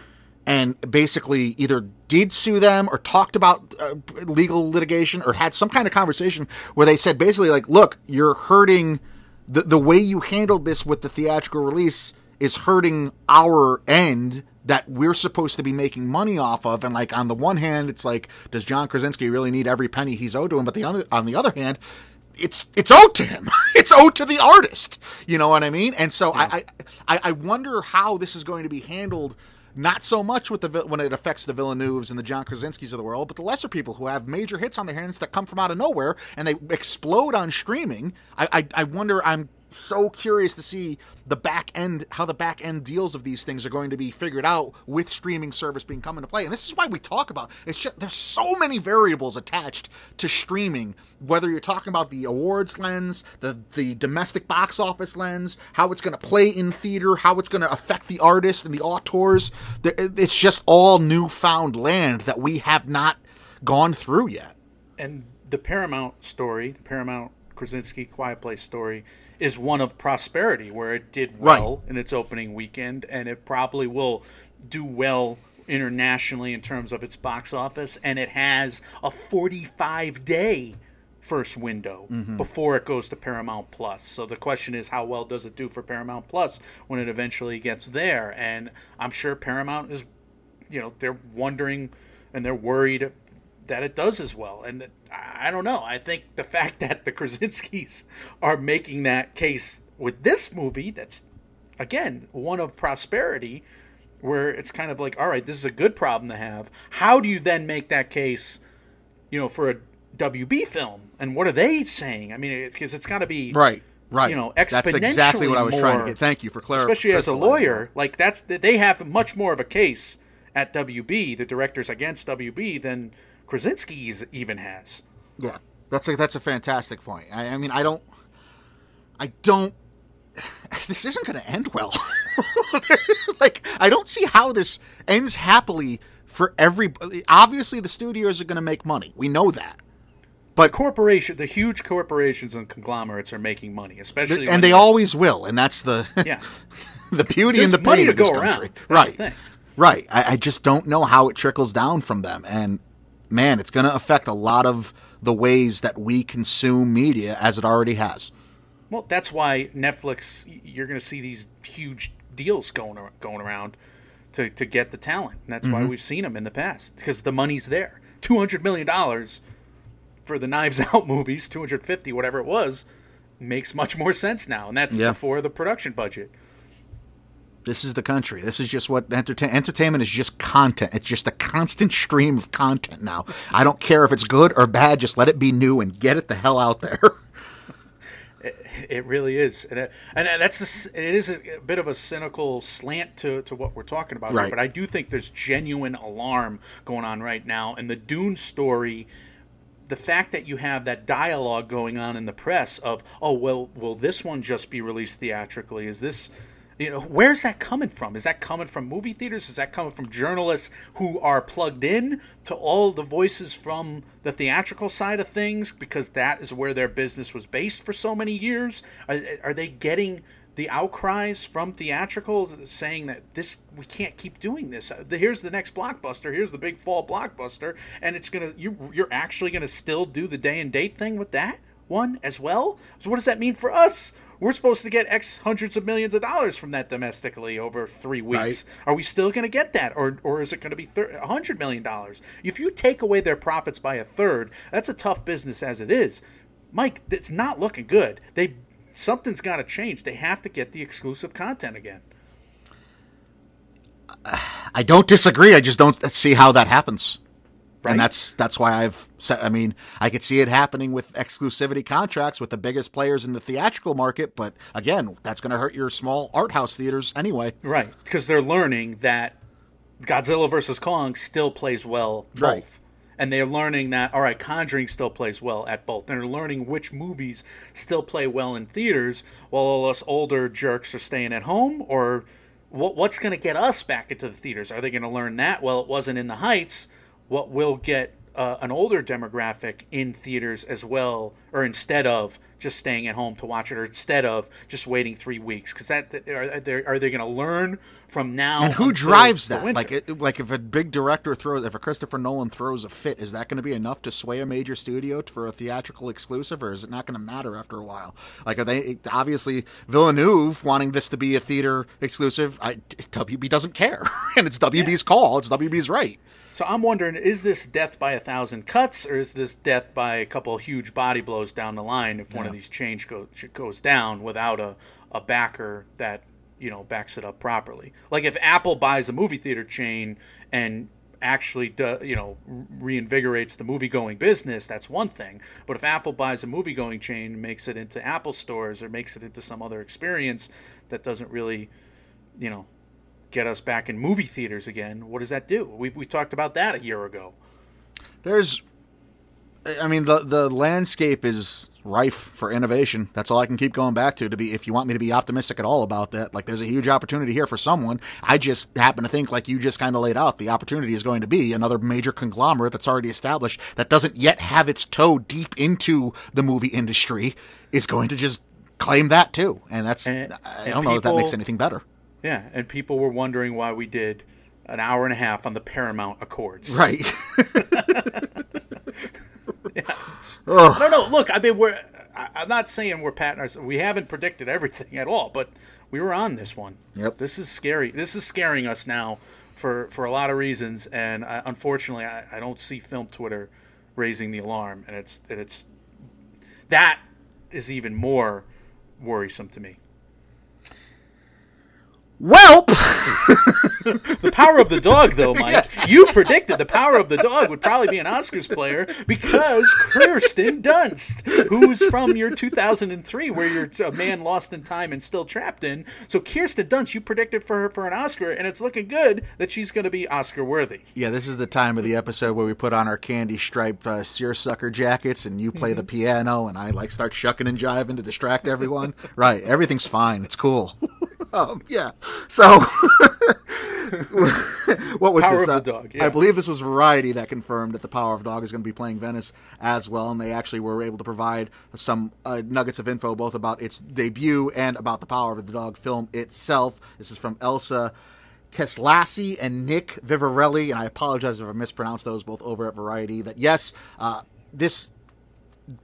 and basically either did sue them or talked about uh, legal litigation or had some kind of conversation where they said basically like look you're hurting the the way you handled this with the theatrical release is hurting our end that we're supposed to be making money off of and like on the one hand it's like does John Krasinski really need every penny he's owed to him but the other, on the other hand it's it's owed to him. it's owed to the artist. You know what I mean? And so I, I I wonder how this is going to be handled. Not so much with the when it affects the Villeneuves and the John Krasinskis of the world, but the lesser people who have major hits on their hands that come from out of nowhere and they explode on streaming. I I, I wonder. I'm so curious to see the back end how the back end deals of these things are going to be figured out with streaming service being come into play. And this is why we talk about it's just there's so many variables attached to streaming whether you're talking about the awards lens the the domestic box office lens how it's going to play in theater how it's going to affect the artist and the auteurs. It's just all newfound land that we have not gone through yet. And the Paramount story, the Paramount Krasinski Quiet Place story, is one of prosperity, where it did well in its opening weekend, and it probably will do well internationally in terms of its box office, and it has a 45 day first window mm-hmm. before it goes to Paramount Plus. So the question is, how well does it do for Paramount Plus when it eventually gets there? And I'm sure Paramount is, you know, they're wondering and they're worried that it does as well. And I I don't know. I think the fact that the Krasinskis are making that case with this movie, that's again one of prosperity, where it's kind of like, all right, this is a good problem to have. How do you then make that case, you know, for a WB film? And what are they saying? I mean, because it's got to be right right You know, that's exactly what i was trying to get thank you for clarifying especially as a lawyer, like that's they have much more of a case at WB, the directors against WB, than Krasinski's even has. Yeah, that's a that's a fantastic point. I, I mean, I don't, I don't. This isn't going to end well. like, I don't see how this ends happily for every. Obviously, the studios are going to make money. We know that, but Corporation, the huge corporations and conglomerates are making money, especially and they always will, and that's the yeah. the beauty There's and the pain of this country. Right, right. I, I just don't know how it trickles down from them, and man, it's going to affect a lot of the ways that we consume media, as it already has. Well, that's why Netflix. You're going to see these huge deals going going around to to get the talent. And that's why Mm-hmm. we've seen them in the past because the money's there. Two hundred million dollars for the Knives Out movies, two hundred fifty, whatever it was, makes much more sense now, and that's Yeah. before the production budget. This is the country. This is just what entertain- entertainment is just content. It's just a constant stream of content now. I don't care if it's good or bad, just let it be new and get it the hell out there. It, it really is, and it, and that's a s it is a, bit of a cynical slant to, to what we're talking about Right. here. But I do think there's genuine alarm going on right now, and the Dune story the fact that you have that dialogue going on in the press of, oh well, will this one just be released theatrically? Is this, you know, where's that coming from? Is that coming from movie theaters? Is that coming from journalists who are plugged in to all the voices from the theatrical side of things because that is where their business was based for so many years? Are, are they getting the outcries from theatrical saying that this we can't keep doing this. Uh, Here's the next blockbuster. Here's the big fall blockbuster, and it's gonna you you're actually gonna still do the day and date thing with that one as well. So what does that mean for us? We're supposed to get X hundreds of millions of dollars from that domestically over three weeks. Right. Are we still going to get that, or or is it going to be thir- hundred million dollars? If you take away their profits by a third, that's a tough business as it is. Mike, it's not looking good. They something's got to change. They have to get the exclusive content again. I don't disagree. I just don't see how that happens. Right. And that's that's why I've said. I mean, I could see it happening with exclusivity contracts with the biggest players in the theatrical market, but again, that's going to hurt your small art house theaters anyway. Right, because they're learning that Godzilla versus Kong still plays well both. Right. And they're learning that all right, Conjuring still plays well at both. They're learning which movies still play well in theaters, while all us older jerks are staying at home. Or what, what's going to get us back into the theaters? Are they going to learn that? Well, it wasn't in the Heights. What will get uh, an older demographic in theaters as well, or instead of just staying at home to watch it, or instead of just waiting three weeks? Because that are they are they going to learn from now? And who drives that? Like, it, like if a big director throws, if a Christopher Nolan throws a fit, is that going to be enough to sway a major studio for a theatrical exclusive, or is it not going to matter after a while? Like, are they obviously Villeneuve wanting this to be a theater exclusive? I, WB doesn't care, and it's WB's call. It's WB's right. So I'm wondering, is this death by a thousand cuts, or is this death by a couple huge body blows down the line if one of these change go, goes down without a, a backer that you know backs it up properly? Like if Apple buys a movie theater chain and actually do, you know reinvigorates the movie going business that's one thing but if apple buys a movie going chain and makes it into apple stores or makes it into some other experience that doesn't really you know get us back in movie theaters again, what does that do? We we talked about that a year ago. There's, I mean, the the landscape is rife for innovation. That's all I can keep going back to. To be, if you want me to be optimistic at all about that, like there's a huge opportunity here for someone. I just happen to think, like you just kind of laid out, the opportunity is going to be another major conglomerate that's already established that doesn't yet have its toe deep into the movie industry is going to just claim that too. And that's, And- I don't know if that makes anything better. Yeah, and people were wondering why we did an hour and a half on the Paramount Accords. Right. yeah. No, no. Look, I mean, we're. I, I'm not saying we're patting ourselves. We haven't predicted everything at all, but we were on this one. Yep. This is scary. This is scaring us now for for a lot of reasons, and I, unfortunately, I, I don't see film Twitter raising the alarm, and it's and it's that is even more worrisome to me. Welp. The power of the dog, though, Mike. You predicted the power of the dog would probably be an Oscars player because Kirsten Dunst, who's from your 2003, where you're a man lost in time and still trapped in. So Kirsten Dunst, you predicted for her for an Oscar, and it's looking good that she's going to be Oscar worthy. Yeah, this is the time of the episode where we put on our candy striped uh, seersucker jackets and you play the piano and I like start shucking and jiving to distract everyone. right, everything's fine. It's cool. um, yeah. So, what was Power this? of uh, the Dog, yeah. I believe this was Variety that confirmed that the Power of Dog is going to be playing Venice as well, and they actually were able to provide some uh, nuggets of info both about its debut and about the Power of the Dog film itself. This is from Elsa. Keslassy and Nick Vivarelli, and I apologize if I mispronounced those both over at Variety. That yes, uh, this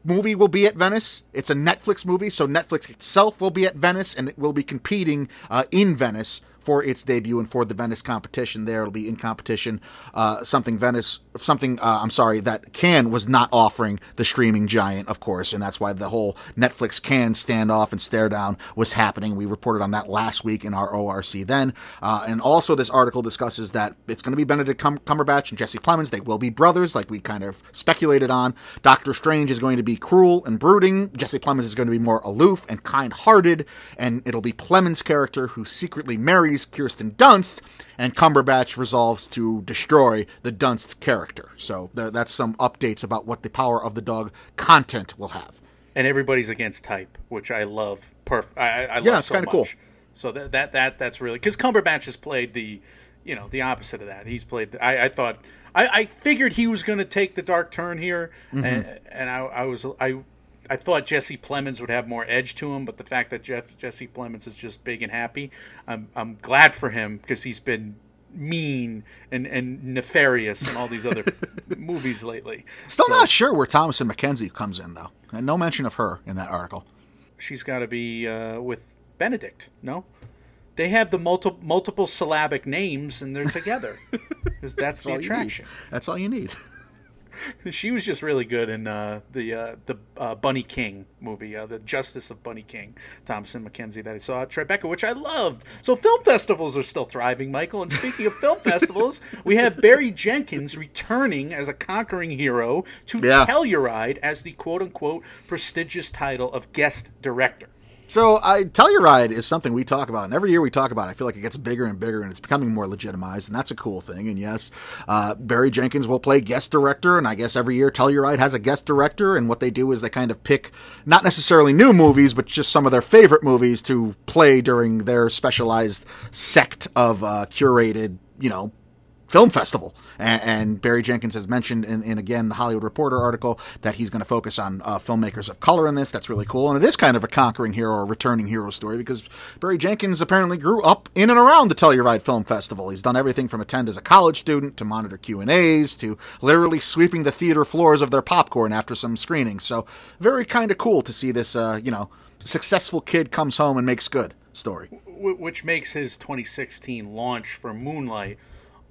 movie will be at Venice. It's a Netflix movie, so Netflix itself will be at Venice, and it will be competing uh, in Venice for its debut and for the Venice competition. There, it'll be in competition. Uh, something Venice, something uh, I'm sorry, that Cannes was not offering the streaming giant, of course, and that's why the whole Netflix Cannes standoff and stare down was happening. We reported on that last week in our ORC then, uh, and also this article discusses that it's going to be Benedict Cum- Cumberbatch and Jesse Plemons. They will be brothers, like we kind of speculated on. Doctor Strange is going to be cruel and brooding. Jesse Plemons is going to be more aloof and kind-hearted, and it'll be Plemons' character who secretly marries Kirsten Dunst, and Cumberbatch resolves to destroy the Dunst character. So there, that's some updates about what the Power of the Dog content will have. and everybody's against type, which I love. Perf- I, I love Yeah, it's so kinda cool. So that that that that's really because Cumberbatch has played the, you know, the opposite of that. He's played. The, I I thought I, I figured he was going to take the dark turn here, Mm-hmm. and and I I was I. I thought Jesse Plemons would have more edge to him, but the fact that Jeff, Jesse Plemons is just big and happy, I'm, I'm glad for him because he's been mean and, and nefarious in all these other movies lately. Still So- not sure where Thomasin McKenzie comes in, though. And no mention of her in that article. she's got to be uh, with Benedict. No, they have the multiple multiple syllabic names and they're together. 'Cause that's the all you need. attraction. That's all you need. She was just really good in uh, the uh, the uh, Bunny King movie, uh, the Justice of Bunny King, Thomasin McKenzie that I saw at Tribeca, which I loved. So film festivals are still thriving, Michael. And speaking of film festivals, we have Barry Jenkins returning as a conquering hero to Yeah. Telluride as the quote unquote prestigious title of guest director. So, I Telluride is something we talk about, and every year we talk about. it, I feel like it gets bigger and bigger, and it's becoming more legitimized, and that's a cool thing. And yes, uh, Barry Jenkins will play guest director, and I guess every year Telluride has a guest director, and what they do is they kind of pick not necessarily new movies, but just some of their favorite movies to play during their specialized sect of uh, curated, you know, film festival. And, and Barry Jenkins has mentioned in, in again the Hollywood Reporter article that he's going to focus on uh, filmmakers of color in this. That's really cool, and it is kind of a conquering hero or returning hero story because Barry Jenkins apparently grew up in and around the Telluride Film Festival. He's done everything from attend as a college student to monitor Q and A's to literally sweeping the theater floors of their popcorn after some screenings. So very kind of cool to see this, uh, you know, successful kid comes home and makes good story. Which makes his 2016 launch for Moonlight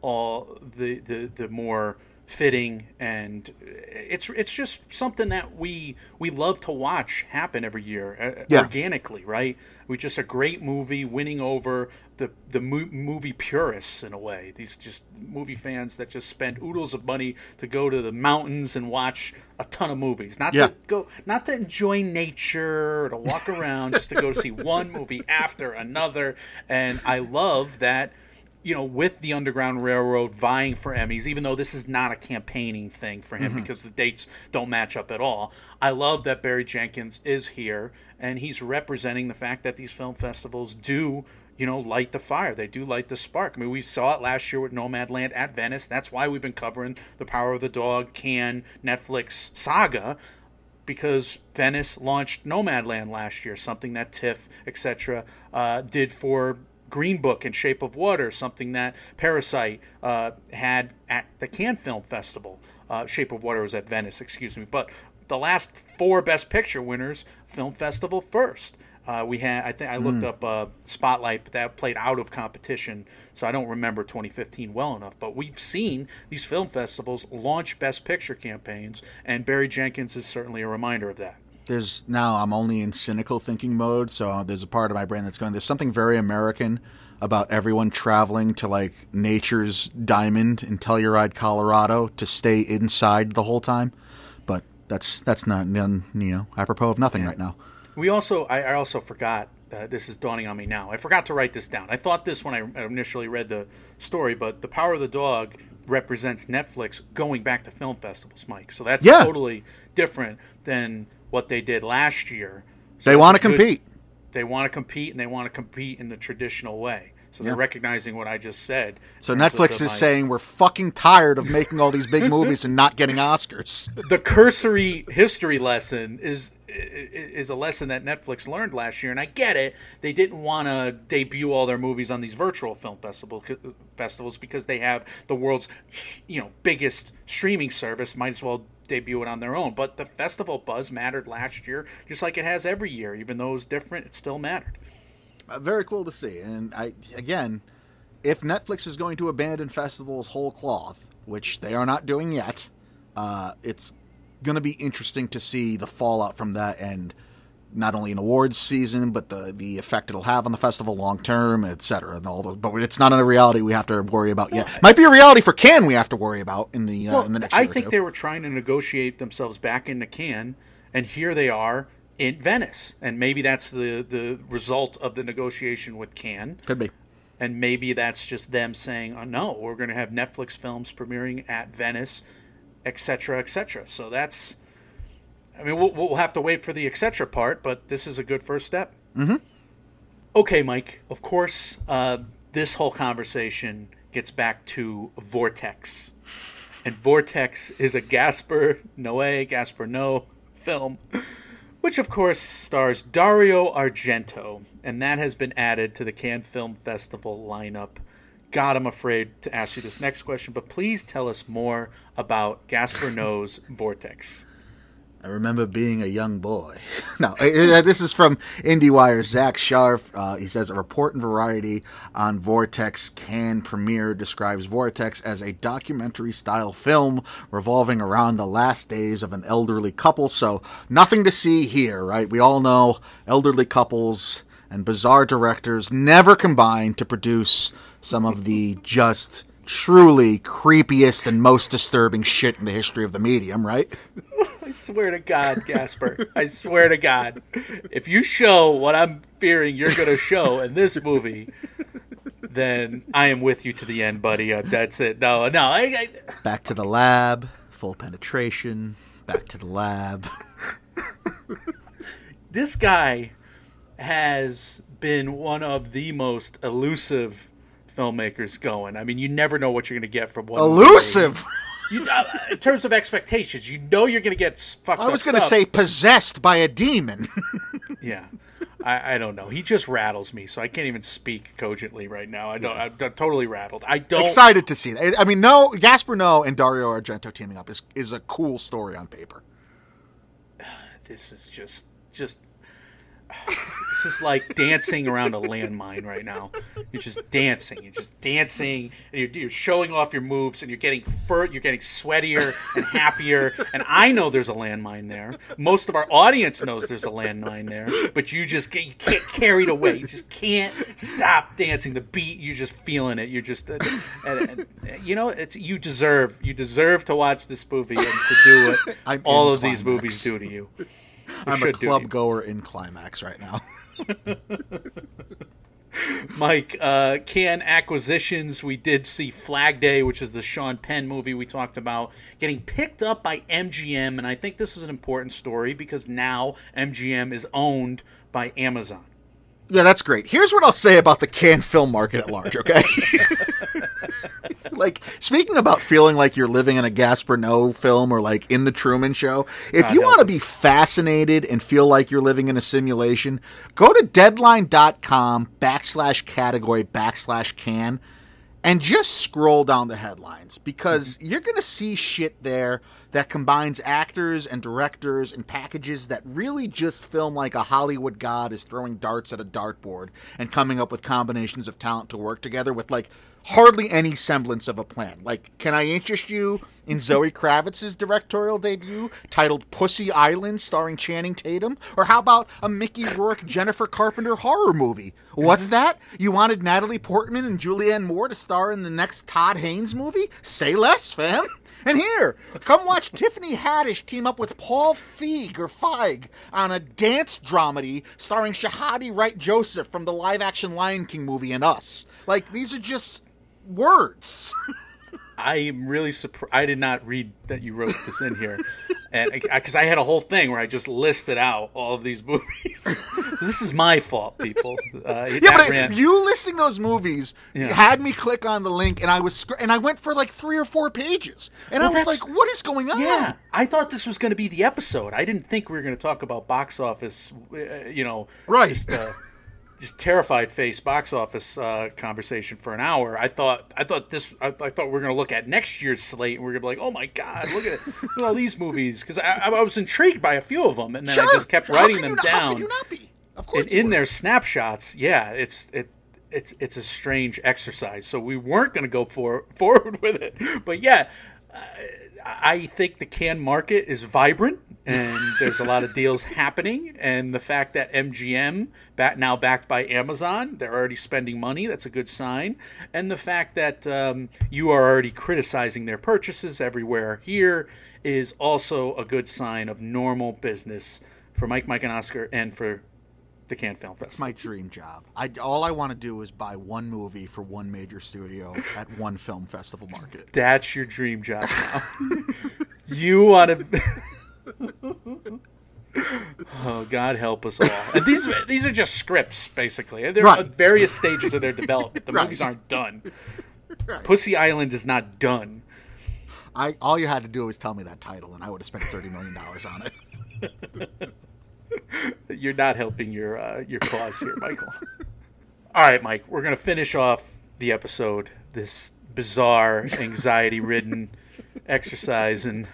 all the the, the more fitting and it's it's just something that we we love to watch happen every year uh, Yeah. organically right we just a great movie winning over the the mo- movie purists in a way these just movie fans that just spend oodles of money to go to the mountains and watch a ton of movies not Yeah. to go not to enjoy nature or to walk around just to go see one movie after another and i love that you know with the underground railroad vying for emmys even though this is not a campaigning thing for him because the dates don't match up at all i love that barry jenkins is here and he's representing the fact that these film festivals do you know light the fire. They do light the spark. I mean we saw it last year with nomadland at venice. That's why we've been covering the power of the dog Cannes netflix saga because Venice launched Nomadland last year, something that TIFF, etc., uh, did for Green Book and Shape of Water, something that Parasite uh, had at the Cannes Film Festival. Uh, Shape of Water was at Venice, excuse me. But the last four Best Picture winners, Film Festival first. Uh, we had, I think, I looked up uh, Spotlight, but that played out of competition, so I don't remember 2015 well enough. But we've seen these film festivals launch Best Picture campaigns, and Barry Jenkins is certainly a reminder of that. There's now I'm only in cynical thinking mode, so there's a part of my brain that's going. There's something very American about everyone traveling to like nature's diamond in Telluride, Colorado, to stay inside the whole time. But that's that's not you know apropos of nothing right now. We also, I, I also forgot. Uh, this is dawning on me now. I forgot to write this down. I thought this when I initially read the story, but the Power of the Dog represents Netflix going back to film festivals, Mike. So that's Yeah. totally different than what they did last year. So They want to good- compete. They want to compete, and they want to compete in the traditional way. So they're Yeah. recognizing what I just said. So in terms of Netflix is my- saying we're fucking tired of making all these big movies and not getting Oscars. the cursory history lesson is is a lesson that Netflix learned last year, and I get it. They didn't want to debut all their movies on these virtual film festival festivals because they have the world's you know biggest streaming service. Might as well debut it on their own. But the festival buzz mattered last year, just like it has every year. Even though it was different, it still mattered. Uh, very cool to see. And I again, if Netflix is going to abandon festivals whole cloth, which they are not doing yet, uh, it's going to be interesting to see the fallout from that and not only an awards season, but the the effect it'll have on the festival long term, et cetera, and all those. But it's not a reality we have to worry about yet. Might be a reality for Cannes we have to worry about in the uh, Well, in the next. I think they were trying to negotiate themselves back into Cannes, and here they are in Venice, and maybe that's the the result of the negotiation with Cannes, could be. and maybe that's just them saying, oh, "No, we're going to have Netflix films premiering at Venice, etc., etc." So that's, I mean, we'll, we'll have to wait for the etc. part, but this is a good first step. Mm-hmm. Okay, Mike. Of course, uh, this whole conversation gets back to Vortex and Vortex is a Gaspar Noé, Gaspar Noé film, which of course stars Dario Argento, and that has been added to the Cannes Film Festival lineup. God, I'm afraid to ask you this next question, but please tell us more about Gaspar Noé's Vortex. I remember being a young boy. no, this is from IndieWire. Zack Sharf. Uh, he says a report in Variety on Vortex Cannes premiere describes Vortex as a documentary style film revolving around the last days of an elderly couple. So nothing to see here, right? We all know elderly couples and bizarre directors never combine to produce some of the just truly creepiest and most disturbing shit in the history of the medium, right? I swear to God, Gaspar. I swear to God. If you show what I'm fearing you're going to show in this movie, then I am with you to the end, buddy. Uh, that's it. No, no. I, I, Back to the lab, full penetration. Back to the lab. this guy has been one of the most elusive filmmakers going. I mean, you never know what you're going to get from one. Elusive. You, uh, in terms of expectations, you know you're going to get fucked I was going to say possessed by a demon. Yeah. I, I don't know. He just rattles me, so I can't even speak cogently right now. I don't. I'm, I'm totally rattled. I don't. Excited to see that. I mean, no, Gaspar Noé and Dario Argento teaming up is is a cool story on paper. This is just just. This is like dancing around a landmine right now. You're just dancing. You're just dancing, and you're, you're showing off your moves, and you're getting fur. You're getting sweatier and happier. And I know there's a landmine there. Most of our audience knows there's a landmine there, but you just get you get carried away. You just can't stop dancing. The beat, you're just feeling it. You're just, uh, and, and, you know, it's you deserve you deserve to watch this movie and to do what all of these movies do to you. I'm a club goer in climax right now. Mike, uh, Cannes acquisitions. We did see Flag Day, which is the Sean Penn movie we talked about, getting picked up by MGM. And I think this is an important story because now MGM is owned by Amazon. Yeah, that's great. Here's what I'll say about the Cannes film market at large, okay? like, speaking about feeling like you're living in a Gaspar Noé film or like in the Truman Show, if you want to be fascinated and feel like you're living in a simulation, go to deadline.com backslash category backslash Cannes and just scroll down the headlines because you're going to see shit there that combines actors and directors and packages that really just film like a Hollywood god is throwing darts at a dartboard and coming up with combinations of talent to work together with like hardly any semblance of a plan. Like, can I interest you in Zoe Kravitz's directorial debut titled Pussy Island starring Channing Tatum? Or how about a Mickey Rourke Jennifer Carpenter horror movie? What's mm-hmm. that? You wanted Natalie Portman and Julianne Moore to star in the next Todd Haynes movie? Say less, fam. And here, come watch Tiffany Haddish team up with Paul Feig or Feig on a dance dramedy starring Shahadi Wright Joseph from the live action Lion King movie and Us. Like, these are just words. I am really surprised. I did not read that you wrote this in here, and because I had a whole thing where I just listed out all of these movies. this is my fault, people. Uh, Yeah, but ran- you listing those movies Yeah. had me click on the link, and I was and I went for like three or four pages, and Well, I was like, "What is going on?" Yeah, I thought this was going to be the episode. I didn't think we were going to talk about box office. Uh, you know, Right. Just, uh, just terrified face box office uh, conversation for an hour. I thought I thought this. I, I thought we are going to look at next year's slate and we are going to be like, oh my god, look at, look at all these movies because I, I was intrigued by a few of them and then Sure. I just kept How writing them not- How down. could you not be? Of course in would. their snapshots, yeah, it's it it's it's a strange exercise. So we weren't going to go for forward with it, but yeah, uh, I think the Cannes market is vibrant and there's a lot of deals happening. And the fact that MGM, back now backed by Amazon, they're already spending money. That's a good sign. And the fact that um, you are already criticizing their purchases everywhere here is also a good sign of normal business for Mike, Mike, and Oscar, and for the Cannes Film Festival. my dream job. I all I want to do is buy one movie for one major studio at one film festival market. That's your dream job now. you want to. oh, God help us all. And these these are just scripts, basically. They're Right. at various stages of their development. The Right. movies aren't done. Right. Pussy Island is not done. I all you had to do was tell me that title, and I would have spent thirty million dollars on it. You're not helping your uh, your cause here, Michael. All right, Mike. We're gonna finish off the episode. This bizarre, anxiety-ridden exercise, and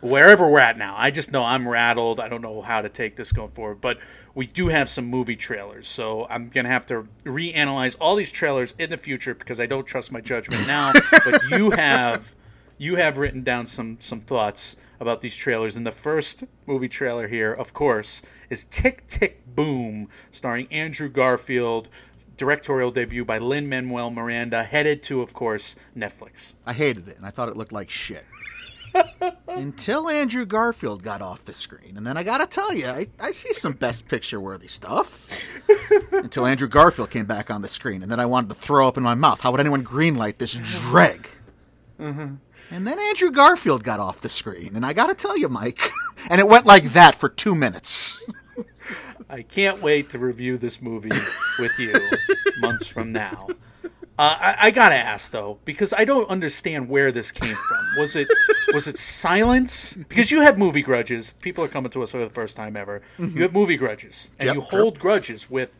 wherever we're at now. I just know I'm rattled. I don't know how to take this going forward. But we do have some movie trailers, so I'm gonna have to reanalyze all these trailers in the future because I don't trust my judgment now. but you have you have written down some some thoughts about these trailers, and the first movie trailer here, of course, is Tick Tick Boom, starring Andrew Garfield. Directorial debut by Lin Manuel Miranda, headed to, of course, Netflix. I hated it, and I thought it looked like shit. Until Andrew Garfield got off the screen, and then I gotta tell you, I, I see some Best Picture worthy stuff. Until Andrew Garfield came back on the screen, and then I wanted to throw up in my mouth. How would anyone greenlight this dreg? Mm-hmm. And then Andrew Garfield got off the screen, and I gotta tell you, Mike, and it went like that for two minutes. I can't wait to review this movie with you months from now. Uh, I, I gotta ask though, because I don't understand where this came from. Was it was it silence? Because you have movie grudges. People are coming to us for the first time ever. You have movie grudges, and Yep, you hold grudges with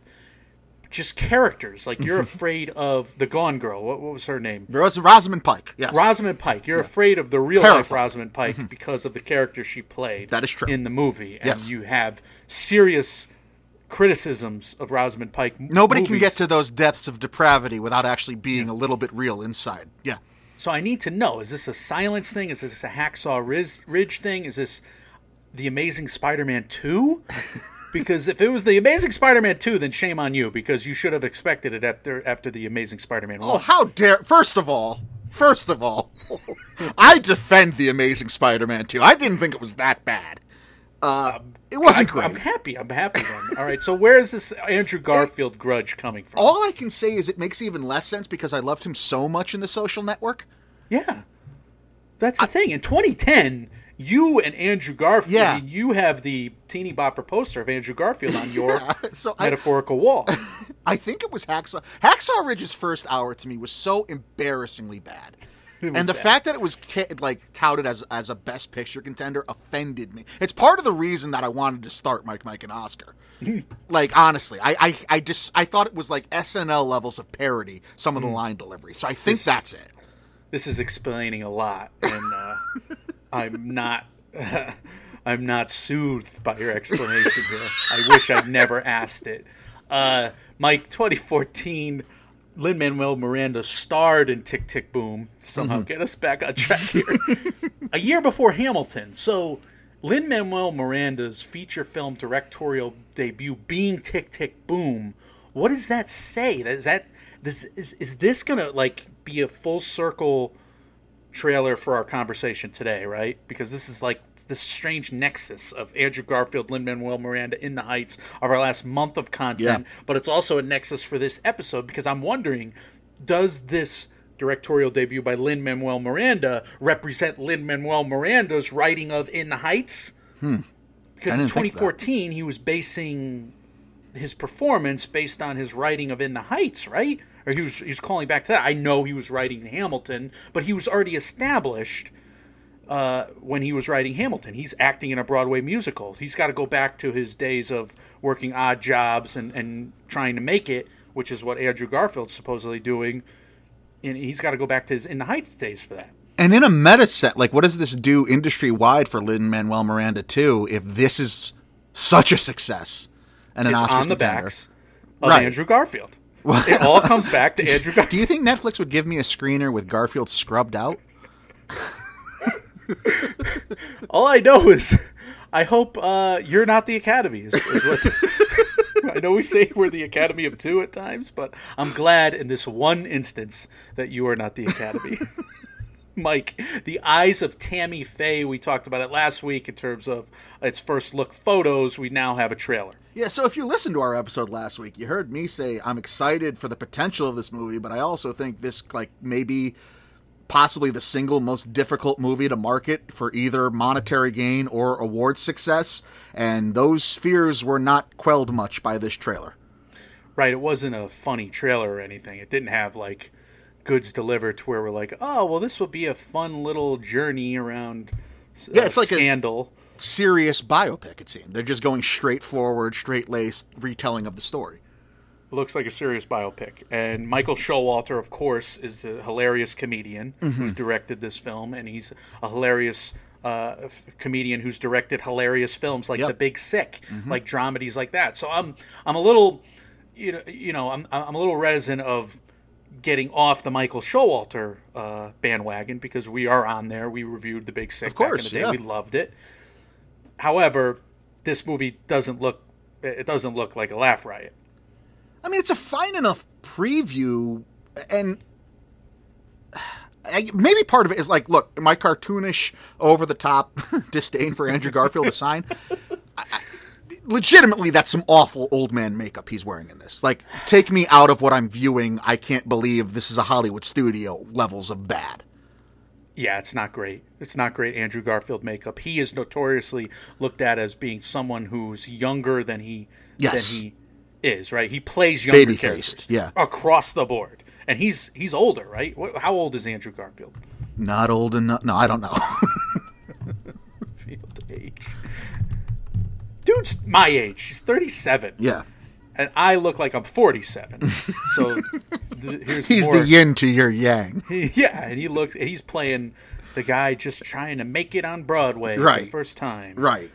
just characters. Like you're afraid of the Gone Girl. What, what was her name? Was Rosamund Pike. Yes. Rosamund Pike. You're afraid of the real life Rosamund Pike mm-hmm. because of the character she played. That is true. in the movie, and Yes. you have serious criticisms of Rosamund Pike. Nobody can get to those depths of depravity without actually being a little bit real inside. Yeah. So I need to know: is this a silence thing? Is this a Hacksaw Riz- Ridge thing? Is this the Amazing Spider-Man two? because if it was the Amazing Spider-Man two, then shame on you because you should have expected it after after the Amazing Spider-Man Oh, one. how dare! First of all, first of all, I defend the Amazing Spider-Man 2. I didn't think it was that bad. Uh, it wasn't I, great. I'm happy. I'm happy then. All right. So where is this Andrew Garfield grudge coming from? all I can say is it makes even less sense because I loved him so much in The Social Network. Yeah, that's the thing. In 2010, you and Andrew Garfield, Yeah. I mean, you have the teeny bopper poster of Andrew Garfield on your So I, metaphorical wall. I think it was Hacksaw. Hacksaw Ridge's first hour to me was so embarrassingly bad. And the fact that it was like touted as as a best picture contender offended me. It's part of the reason that I wanted to start Mike, Mike, and Oscar. like honestly, I, I I just I thought it was like SNL levels of parody. Some of the line delivery. So I think that's it. this is explaining a lot, and uh, I'm not. I'm not soothed by your explanation here. I wish I'd never asked it. Uh, Mike, 2014, Lin Manuel Miranda starred in Tick Tick Boom to somehow get us back on track here. a year before Hamilton. So, Lin Manuel Miranda's feature film directorial debut being Tick Tick Boom. What does that say? Is that this is is this gonna like be a full circle trailer for our conversation today, right? Because this is like this strange nexus of Andrew Garfield, Lin Manuel Miranda in the Heights of our last month of content, but it's also a nexus for this episode because I'm wondering, does this directorial debut by Lin Manuel Miranda represent Lin Manuel Miranda's writing of In the Heights? Hmm. Because in didn't think of that. 2014 he was basing his performance based on his writing of In the Heights, right? Or he was he was calling back to that. I know he was writing Hamilton, but he was already established uh, when he was writing Hamilton. He's acting in a Broadway musical. He's got to go back to his days of working odd jobs and, and trying to make it, which is what Andrew Garfield's supposedly doing. And he's got to go back to his In the Heights days for that. And in a meta set, like what does this do industry wide for Lin Manuel Miranda too? If this is such a success, and an it's Oscar on the contender. backs of Right. Andrew Garfield. It all comes back to Andrew Garfield. Do you think Netflix would give me a screener with Garfield scrubbed out? All I know is, I hope uh, you're not the Academy. Is, is what I know we say we're the Academy of two at times, but I'm glad in this one instance that you are not the Academy. Mike, the eyes of Tammy Faye. We talked about it last week in terms of its first look photos. We now have a trailer. Yeah, so if you listened to our episode last week, you heard me say I'm excited for the potential of this movie, but I also think this like maybe possibly the single most difficult movie to market for either monetary gain or award success, and those fears were not quelled much by this trailer. Right, it wasn't a funny trailer or anything. It didn't have like goods delivered to where we're like, oh, well, this will be a fun little journey around. uh, Yeah, it's like a- scandal. Serious biopic, it seemed. They're just going straight forward, straight laced retelling of the story. looks like a serious biopic. And Michael Showalter, of course, is a hilarious comedian who's directed this film, and he's a hilarious uh, f- comedian who's directed hilarious films like Yep. The Big Sick, like dramedies like that. So I'm I'm a little, you know, you know, I'm I'm a little reticent of getting off the Michael Showalter uh, bandwagon because we are on there. We reviewed The Big Sick Of course, back in the day. yeah. We loved it. However, this movie doesn't look it doesn't look like a laugh riot. I mean, it's a fine enough preview, and maybe part of it is like, look, my cartoonish, over the top disdain for Andrew Garfield aside. I- Legitimately, that's some awful old man makeup he's wearing in this. Like, take me out of what I'm viewing. I can't believe this is a Hollywood studio levels of bad. Yeah, it's not great. It's not great Andrew Garfield makeup. He is notoriously looked at as being someone who's younger than he Yes. than he is, right? He plays younger Baby-faced, characters yeah. across the board. And he's he's older, right? How old is Andrew Garfield? Not old enough. No, I don't know. Field age. Dude's my age. He's 37. yeah. And I look like I'm 47. So th- here's He's more. the yin to your yang. yeah, and he looks and he's playing the guy just trying to make it on Broadway for Right. the first time. Right.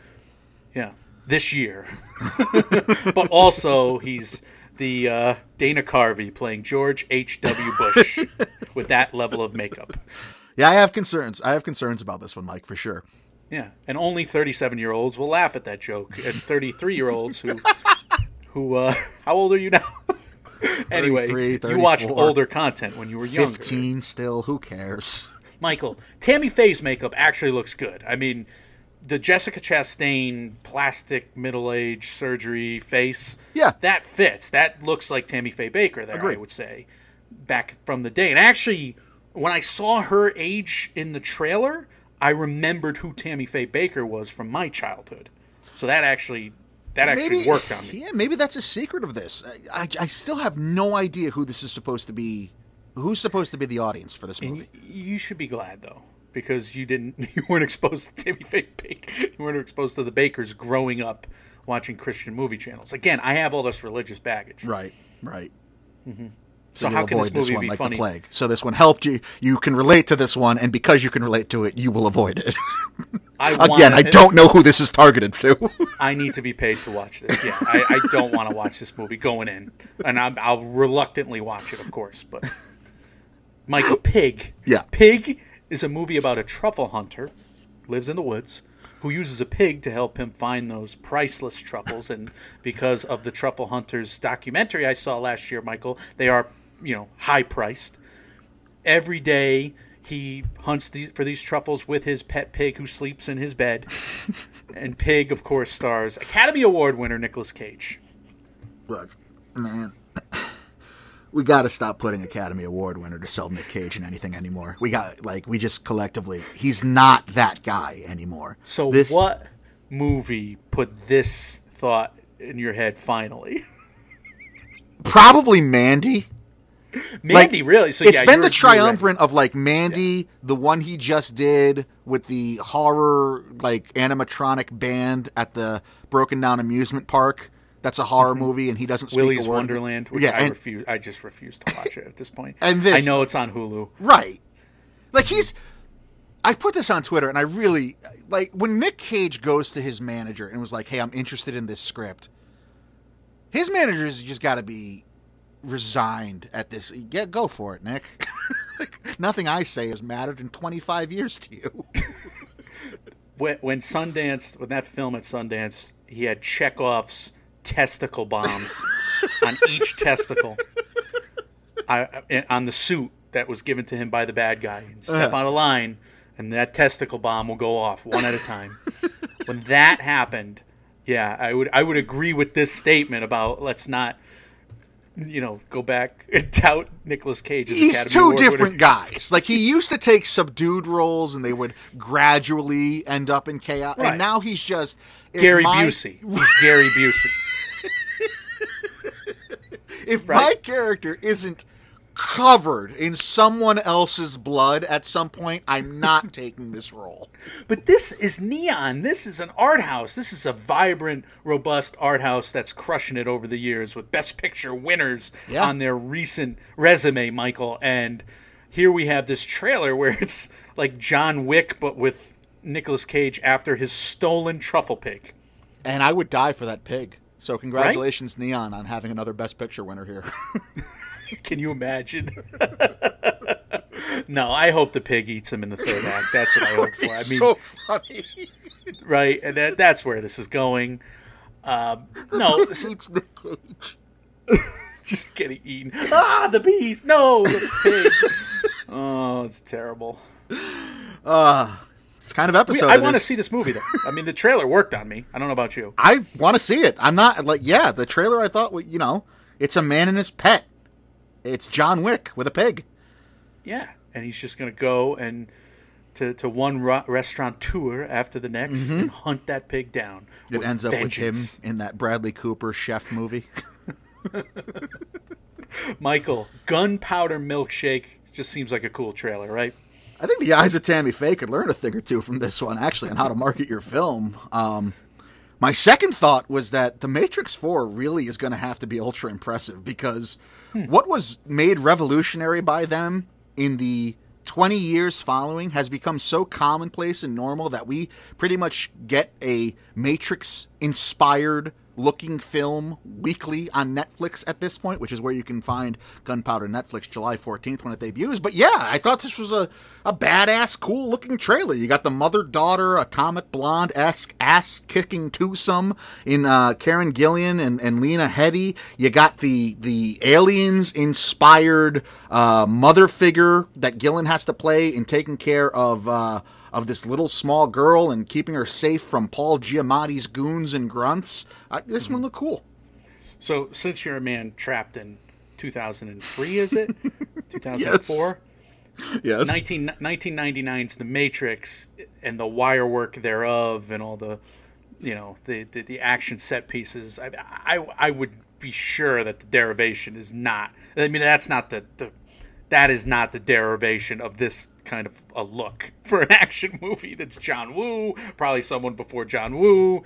Yeah, this year. but also, he's the uh, Dana Carvey playing George H. W. Bush with that level of makeup. Yeah, I have concerns. I have concerns about this one, Mike, for sure. Yeah, and only thirty-seven-year-olds will laugh at that joke, and thirty-three-year-olds who, who, uh, how old are you now? anyway, you watched older content when you were younger. 15 still, who cares? Michael, Tammy Faye's makeup actually looks good. I mean, the Jessica Chastain plastic middle-aged surgery face, Yeah. that fits. That looks like Tammy Faye Bakker there, Agreed. I would say, back from the day. And actually, when I saw her age in the trailer, I remembered who Tammy Faye Bakker was from my childhood. So that actually that actually worked on me. Yeah, maybe that's a secret of this. I, I, I still have no idea who this is supposed to be. Who's supposed to be the audience for this movie? y- you should be glad though, because you didn't, you weren't exposed to Tammy Faye Bakker. You weren't exposed to the Bakkers growing up watching Christian movie channels. Again, I have all this religious baggage. Right, right. Mm-hmm. So, you'll how can this movie one be like funny? the plague. So this one helped you. You can relate to this one, and because you can relate to it, you will avoid it. I Again, I don't know who this is targeted to. I need to be paid to watch this. Yeah, I, I don't want to watch this movie going in, and I'm, I'll reluctantly watch it, of course. But Michael Pig, Yeah. Pig is a movie about a truffle hunter, lives in the woods, who uses a pig to help him find those priceless truffles. And because of the truffle hunters documentary I saw last year, Michael, they are you know high priced. Every day he hunts the, for these truffles with his pet pig who sleeps in his bed. and Pig, of course, stars Academy Award winner Nicolas Cage. Look, man, we got to stop putting Academy Award winner to sell Nick Cage in anything anymore. We got like we just collectively, he's not that guy anymore. So, this, what movie put this thought in your head finally? Probably Mandy. Mandy, really? So it's yeah, been the you're right. triumvirate of like Mandy, the one he just did with the horror like animatronic band at the broken down amusement park. That's a horror mm-hmm. movie, and he doesn't speak Willy's a word. Wonderland, which yeah, I and- refuse. I just refuse to watch it at this point. And this- I know it's on Hulu. Right. Like he's I put this on Twitter and I really like when Nick Cage goes to his manager and was like, "Hey, I'm interested in this script." His managers just got to be resigned at this. Get go for it, Nick. Nothing I say has mattered in 25 years to you. when, when Sundance, when that film at Sundance, he had Chekhov's testicle bombs on each testicle, I, on the suit that was given to him by the bad guy. And step Uh-huh. out of line, and that testicle bomb will go off one at a time. when that happened, yeah, I would I would agree with this statement about let's not. You know, go back and tout Nicolas Cage. as He's Academy two Award winner. different guys. Like he used to take subdued roles, and they would gradually end up in chaos. Right. And now he's just Gary my- Busey. He's Gary Busey. If my character isn't covered in someone else's blood at some point, I'm not taking this role. But this is neon. This is an art house. This is a vibrant, robust art house that's crushing it over the years with Best Picture winners Yeah. on their recent resume, Michael. And here we have this trailer where it's like John Wick, but with Nicolas Cage after his stolen truffle pig. And I would die for that pig. So congratulations, Neon, on having another Best Picture winner here. Can you imagine? no, I hope the pig eats him in the third act. That's what I hope for. I mean, so funny. right? And that, that's where this is going. Um, no, this Eats Nick Cage. just getting eaten. Ah, the bees! No, the pig. oh, it's terrible. It's kind of We- episode. I want to see this movie though. I mean, the trailer worked on me. I don't know about you. I want to see it. I'm not like yeah. The trailer I thought, well, you know, it's a man and his pet. It's John Wick with a pig. Yeah, and he's just gonna go and to to one ro- restaurant tour after the next and hunt that pig down. Mm-hmm. It ends up vengeance. with him in that Bradley Cooper chef movie. Michael, gunpowder milkshake just seems like a cool trailer, right? I think the eyes of Tammy Faye could learn a thing or two from this one, actually, on how to market your film. Um, my second thought was that The Matrix 4 really is going to have to be ultra impressive because hmm. what was made revolutionary by them in the 20 years following has become so commonplace and normal that we pretty much get a Matrix inspired looking film weekly on Netflix at this point, which is where you can find Gunpowder Netflix July 14th when it debuts. But yeah, I thought this was a, a badass, cool looking trailer. You got the mother daughter, atomic blonde esque ass kicking twosome in uh, Karen Gillan and, and Lena Headey. You got the, the aliens inspired uh, mother figure that Gillan has to play in taking care of. Uh, of this little small girl and keeping her safe from Paul Giamatti's goons and grunts. Uh, this one looked cool. So, since you're a man trapped in 2003, is it 2004? Yes. 19, 1999's The Matrix and the wire work thereof and all the, you know, the, the, the action set pieces. I, I, I would be sure that the derivation is not, I mean, that's not the, the that is not the derivation of this kind of a look for an action movie that's John Woo, probably someone before John Woo.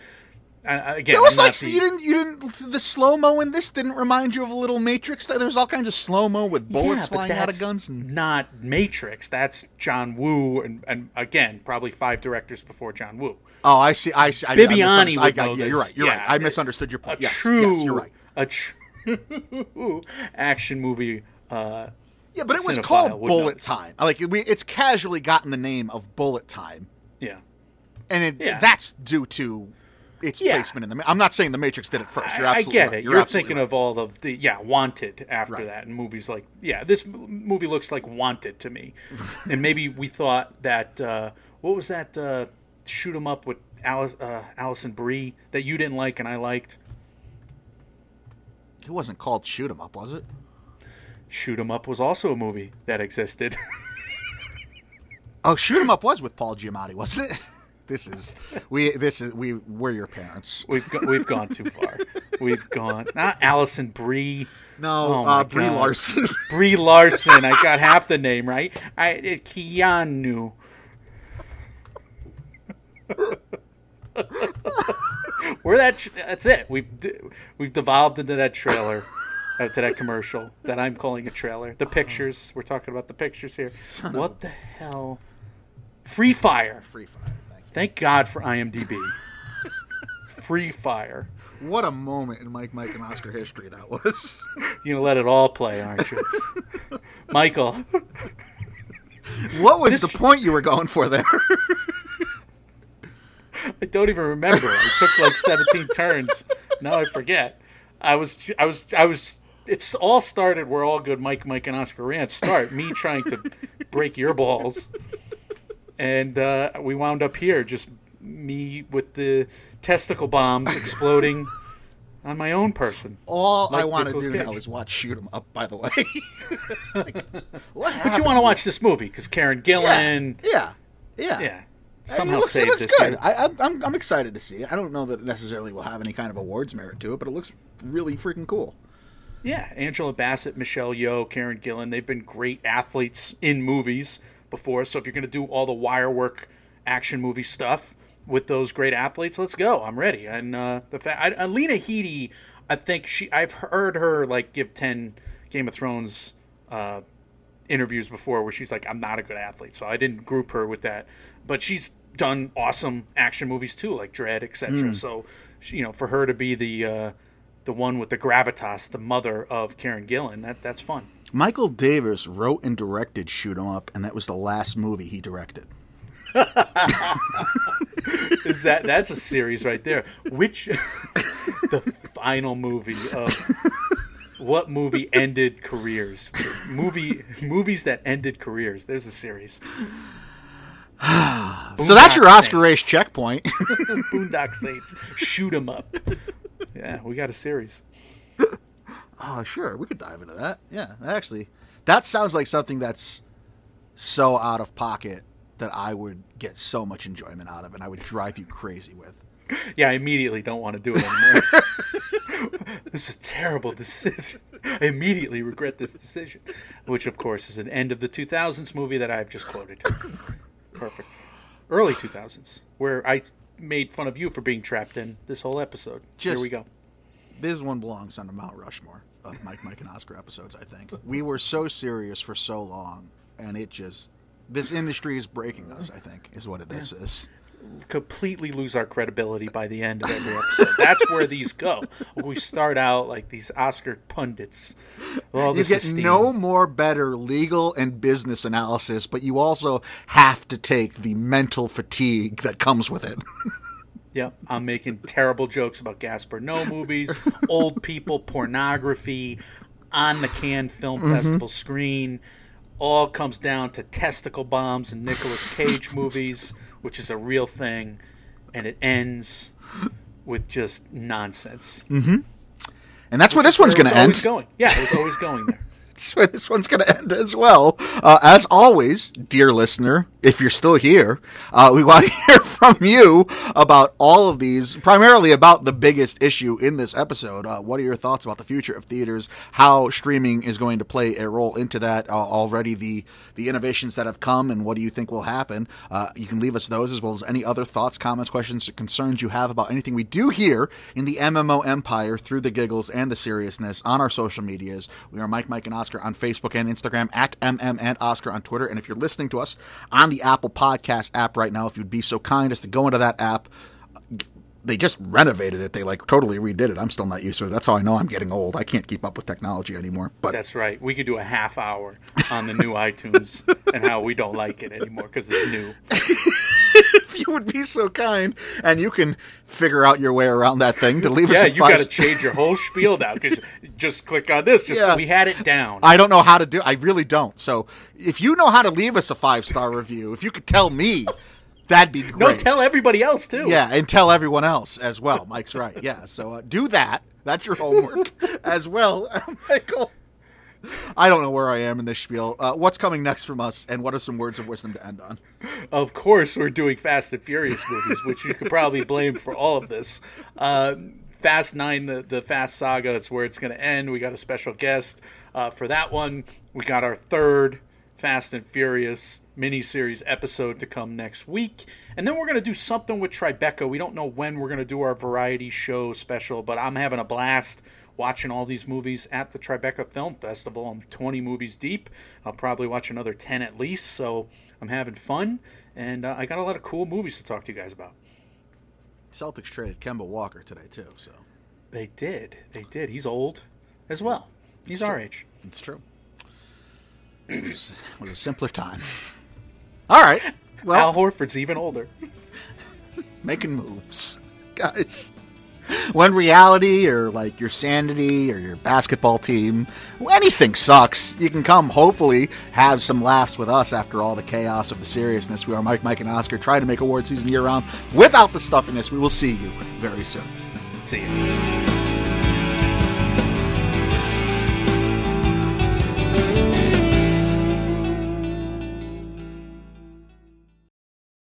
Uh, again, It was I'm like the- you didn't you didn't the slow mo in this didn't remind you of a little Matrix. There was all kinds of slow mo with bullets Yeah, flying out of guns. Not Matrix. That's John Woo, and, and again, probably five directors before John Woo. oh, I see. I see. I, I Bibiani misunderstood- I know yeah, you're right. You're Yeah, right. I misunderstood your point. Yes, true, yes, you're right. a true action movie. Uh, Yeah, but it was called Bullet this. Time. Like we, it's casually gotten the name of Bullet Time, yeah, and it, Yeah. that's due to its Yeah. placement in the. I'm not saying the Matrix did it first. You're I, I get right. it. You're, You're, thinking right. of all of the yeah, Wanted after Right. that, and movies like yeah, this movie looks like Wanted to me, and maybe we thought that uh, what was that uh, shoot 'em up with Alice, uh, Alison Brie that you didn't like and I liked. It wasn't called Shoot 'Em Up, was it? Shoot 'em up was also a movie that existed. Oh, Shoot 'Em Up was with Paul Giamatti, wasn't it? This is we. This is we. We're your parents. We've go- we've gone too far. We've gone not Alison Brie. No, Oh uh, Brie God. Larson. Brie Larson. I got half the name right. I uh, Keanu. We're that. That's it. We've we've devolved into that trailer, uh, to that commercial that I'm calling a trailer. The pictures. We're talking about the pictures here. What the hell? Free Fire. Free Fire. Thank. Thank God for IMDb. Free Fire. What a moment in Mike, Mike, and Oscar history that was. You're gonna let it all play, aren't you, Michael? What was the point you were going for there? I don't even remember. I took like 17 turns. Now I forget. I was, I was, I was. It's all started where all good Mike, Mike, and Oscar rants start. Me trying to break your balls, and uh, we wound up here. Just me with the testicle bombs exploding on my own person. All I want to do Cage. now is watch shoot Shoot 'em Up. By the way, Like, what But you want to watch this movie because Karen Gillan, Yeah, yeah. yeah, I somehow mean, it looks, it looks this good. year. I, I'm, I'm, I'm excited to see it. I don't know that it necessarily will have any kind of awards merit to it, but it looks really freaking cool. Yeah, Angela Bassett, Michelle Yeoh, Karen Gillan, they've been great athletes in movies before. So if you're going to do all the wire work action movie stuff with those great athletes, let's go. I'm ready. And uh, the fact, I, Alina Headey, I think she, I've heard her like give 10 Game of Thrones uh, interviews before where she's like, I'm not a good athlete. So I didn't group her with that. But she's done awesome action movies too, like Dredd, etc. So, you know, for her to be the, uh, the one with the gravitas, the mother of Karen Gillan. That that's fun. Michael Davis wrote and directed Shoot 'em Up, and that was the last movie he directed. Is that that's a series right there? Which the final movie of what movie ended careers? Movie movies that ended careers. There's a series. so that's your Oscar race checkpoint. Boondock Saints. shoot Shoot 'em up. Yeah, we got a series. oh, sure, we could dive into that. Yeah, actually, that sounds like something that's so out of pocket that I would get so much enjoyment out of, and I would drive you crazy with. Yeah, I immediately don't want to do it anymore. this is a terrible decision. I immediately regret this decision, which of course is an end of the 2000s movie that I've just quoted. Perfect. Early 2000s, where I made fun of you for being trapped in this whole episode. Here we go. This one belongs on the Mount Rushmore of Mike, Mike, and Oscar episodes. I think we were so serious for so long, and it just this industry is breaking us. I think is what it this is. Completely lose our credibility by the end of every episode. That's where these go. We start out like these Oscar pundits. You get esteem. no more better legal and business analysis, but you also have to take the mental fatigue that comes with it. Yep, I'm making terrible jokes about Gaspar Noé movies, old people, pornography, on the Cannes Film mm-hmm. Festival screen. All comes down to testicle bombs and Nicolas Cage movies, which is a real thing, and it ends with just nonsense. and that's where this one's going to end. Going. Yeah, it was always going there. That's where this one's going to end as well. Uh, as always, dear listener, if you're still here, uh, we want to hear from you about all of these, primarily about the biggest issue in this episode. Uh, what are your thoughts about the future of theaters? How streaming is going to play a role into that? Uh, already the the innovations that have come, and what do you think will happen? Uh, you can leave us those as well as any other thoughts, comments, questions, concerns you have about anything we do here in the MMO empire through the giggles and the seriousness on our social medias. We are Mike, Mike, and Oscar on Facebook and Instagram, at MM and Oscar on Twitter. And if you're listening to us on the Apple Podcast app right now, if you'd be so kind as to go into that app, they just renovated it. They like totally redid it. I'm still not used to it. That's how I know I'm getting old. I can't keep up with technology anymore. But That's right. We could do a half hour on the new iTunes and how we don't like it anymore because it's new. You would be so kind, and you can figure out your way around that thing to leave us Yeah, you got to change your whole spiel now because just click on this. Just Yeah. we had it down. I don't know how to do. I really don't. So if you know how to leave us a five star review, if you could tell me, that'd be great. no, tell everybody else too. yeah, and tell everyone else as well. Mike's right. Yeah, so uh, do that. That's your homework as well, Michael. I don't know where I am in this spiel. Uh, what's coming next from us, and what are some words of wisdom to end on? Of course, we're doing Fast and Furious movies, which you could probably blame for all of this. Uh, Fast Nine, the, the Fast Saga, is where it's going to end. We got a special guest uh, for that one. We got our third Fast and Furious miniseries episode to come next week. And then we're going to do something with Tribeca. We don't know when we're going to do our variety show special, but I'm having a blast watching all these movies at the Tribeca Film Festival. I'm 20 movies deep. I'll probably watch another 10 at least, so I'm having fun. And uh, I got a lot of cool movies to talk to you guys about. Celtics traded Kemba Walker today too. So They did. They did. He's old as well. He's our age. It's true. It was, it was a simpler time. All right. Well, Al Horford's even older. making moves, guys. When reality or like your sanity or your basketball team, anything sucks, you can come hopefully have some laughs with us after all the chaos of the seriousness. We are Mike, Mike, and Oscar. trying to make award season year round without the stuffiness. We will see you very soon. See you.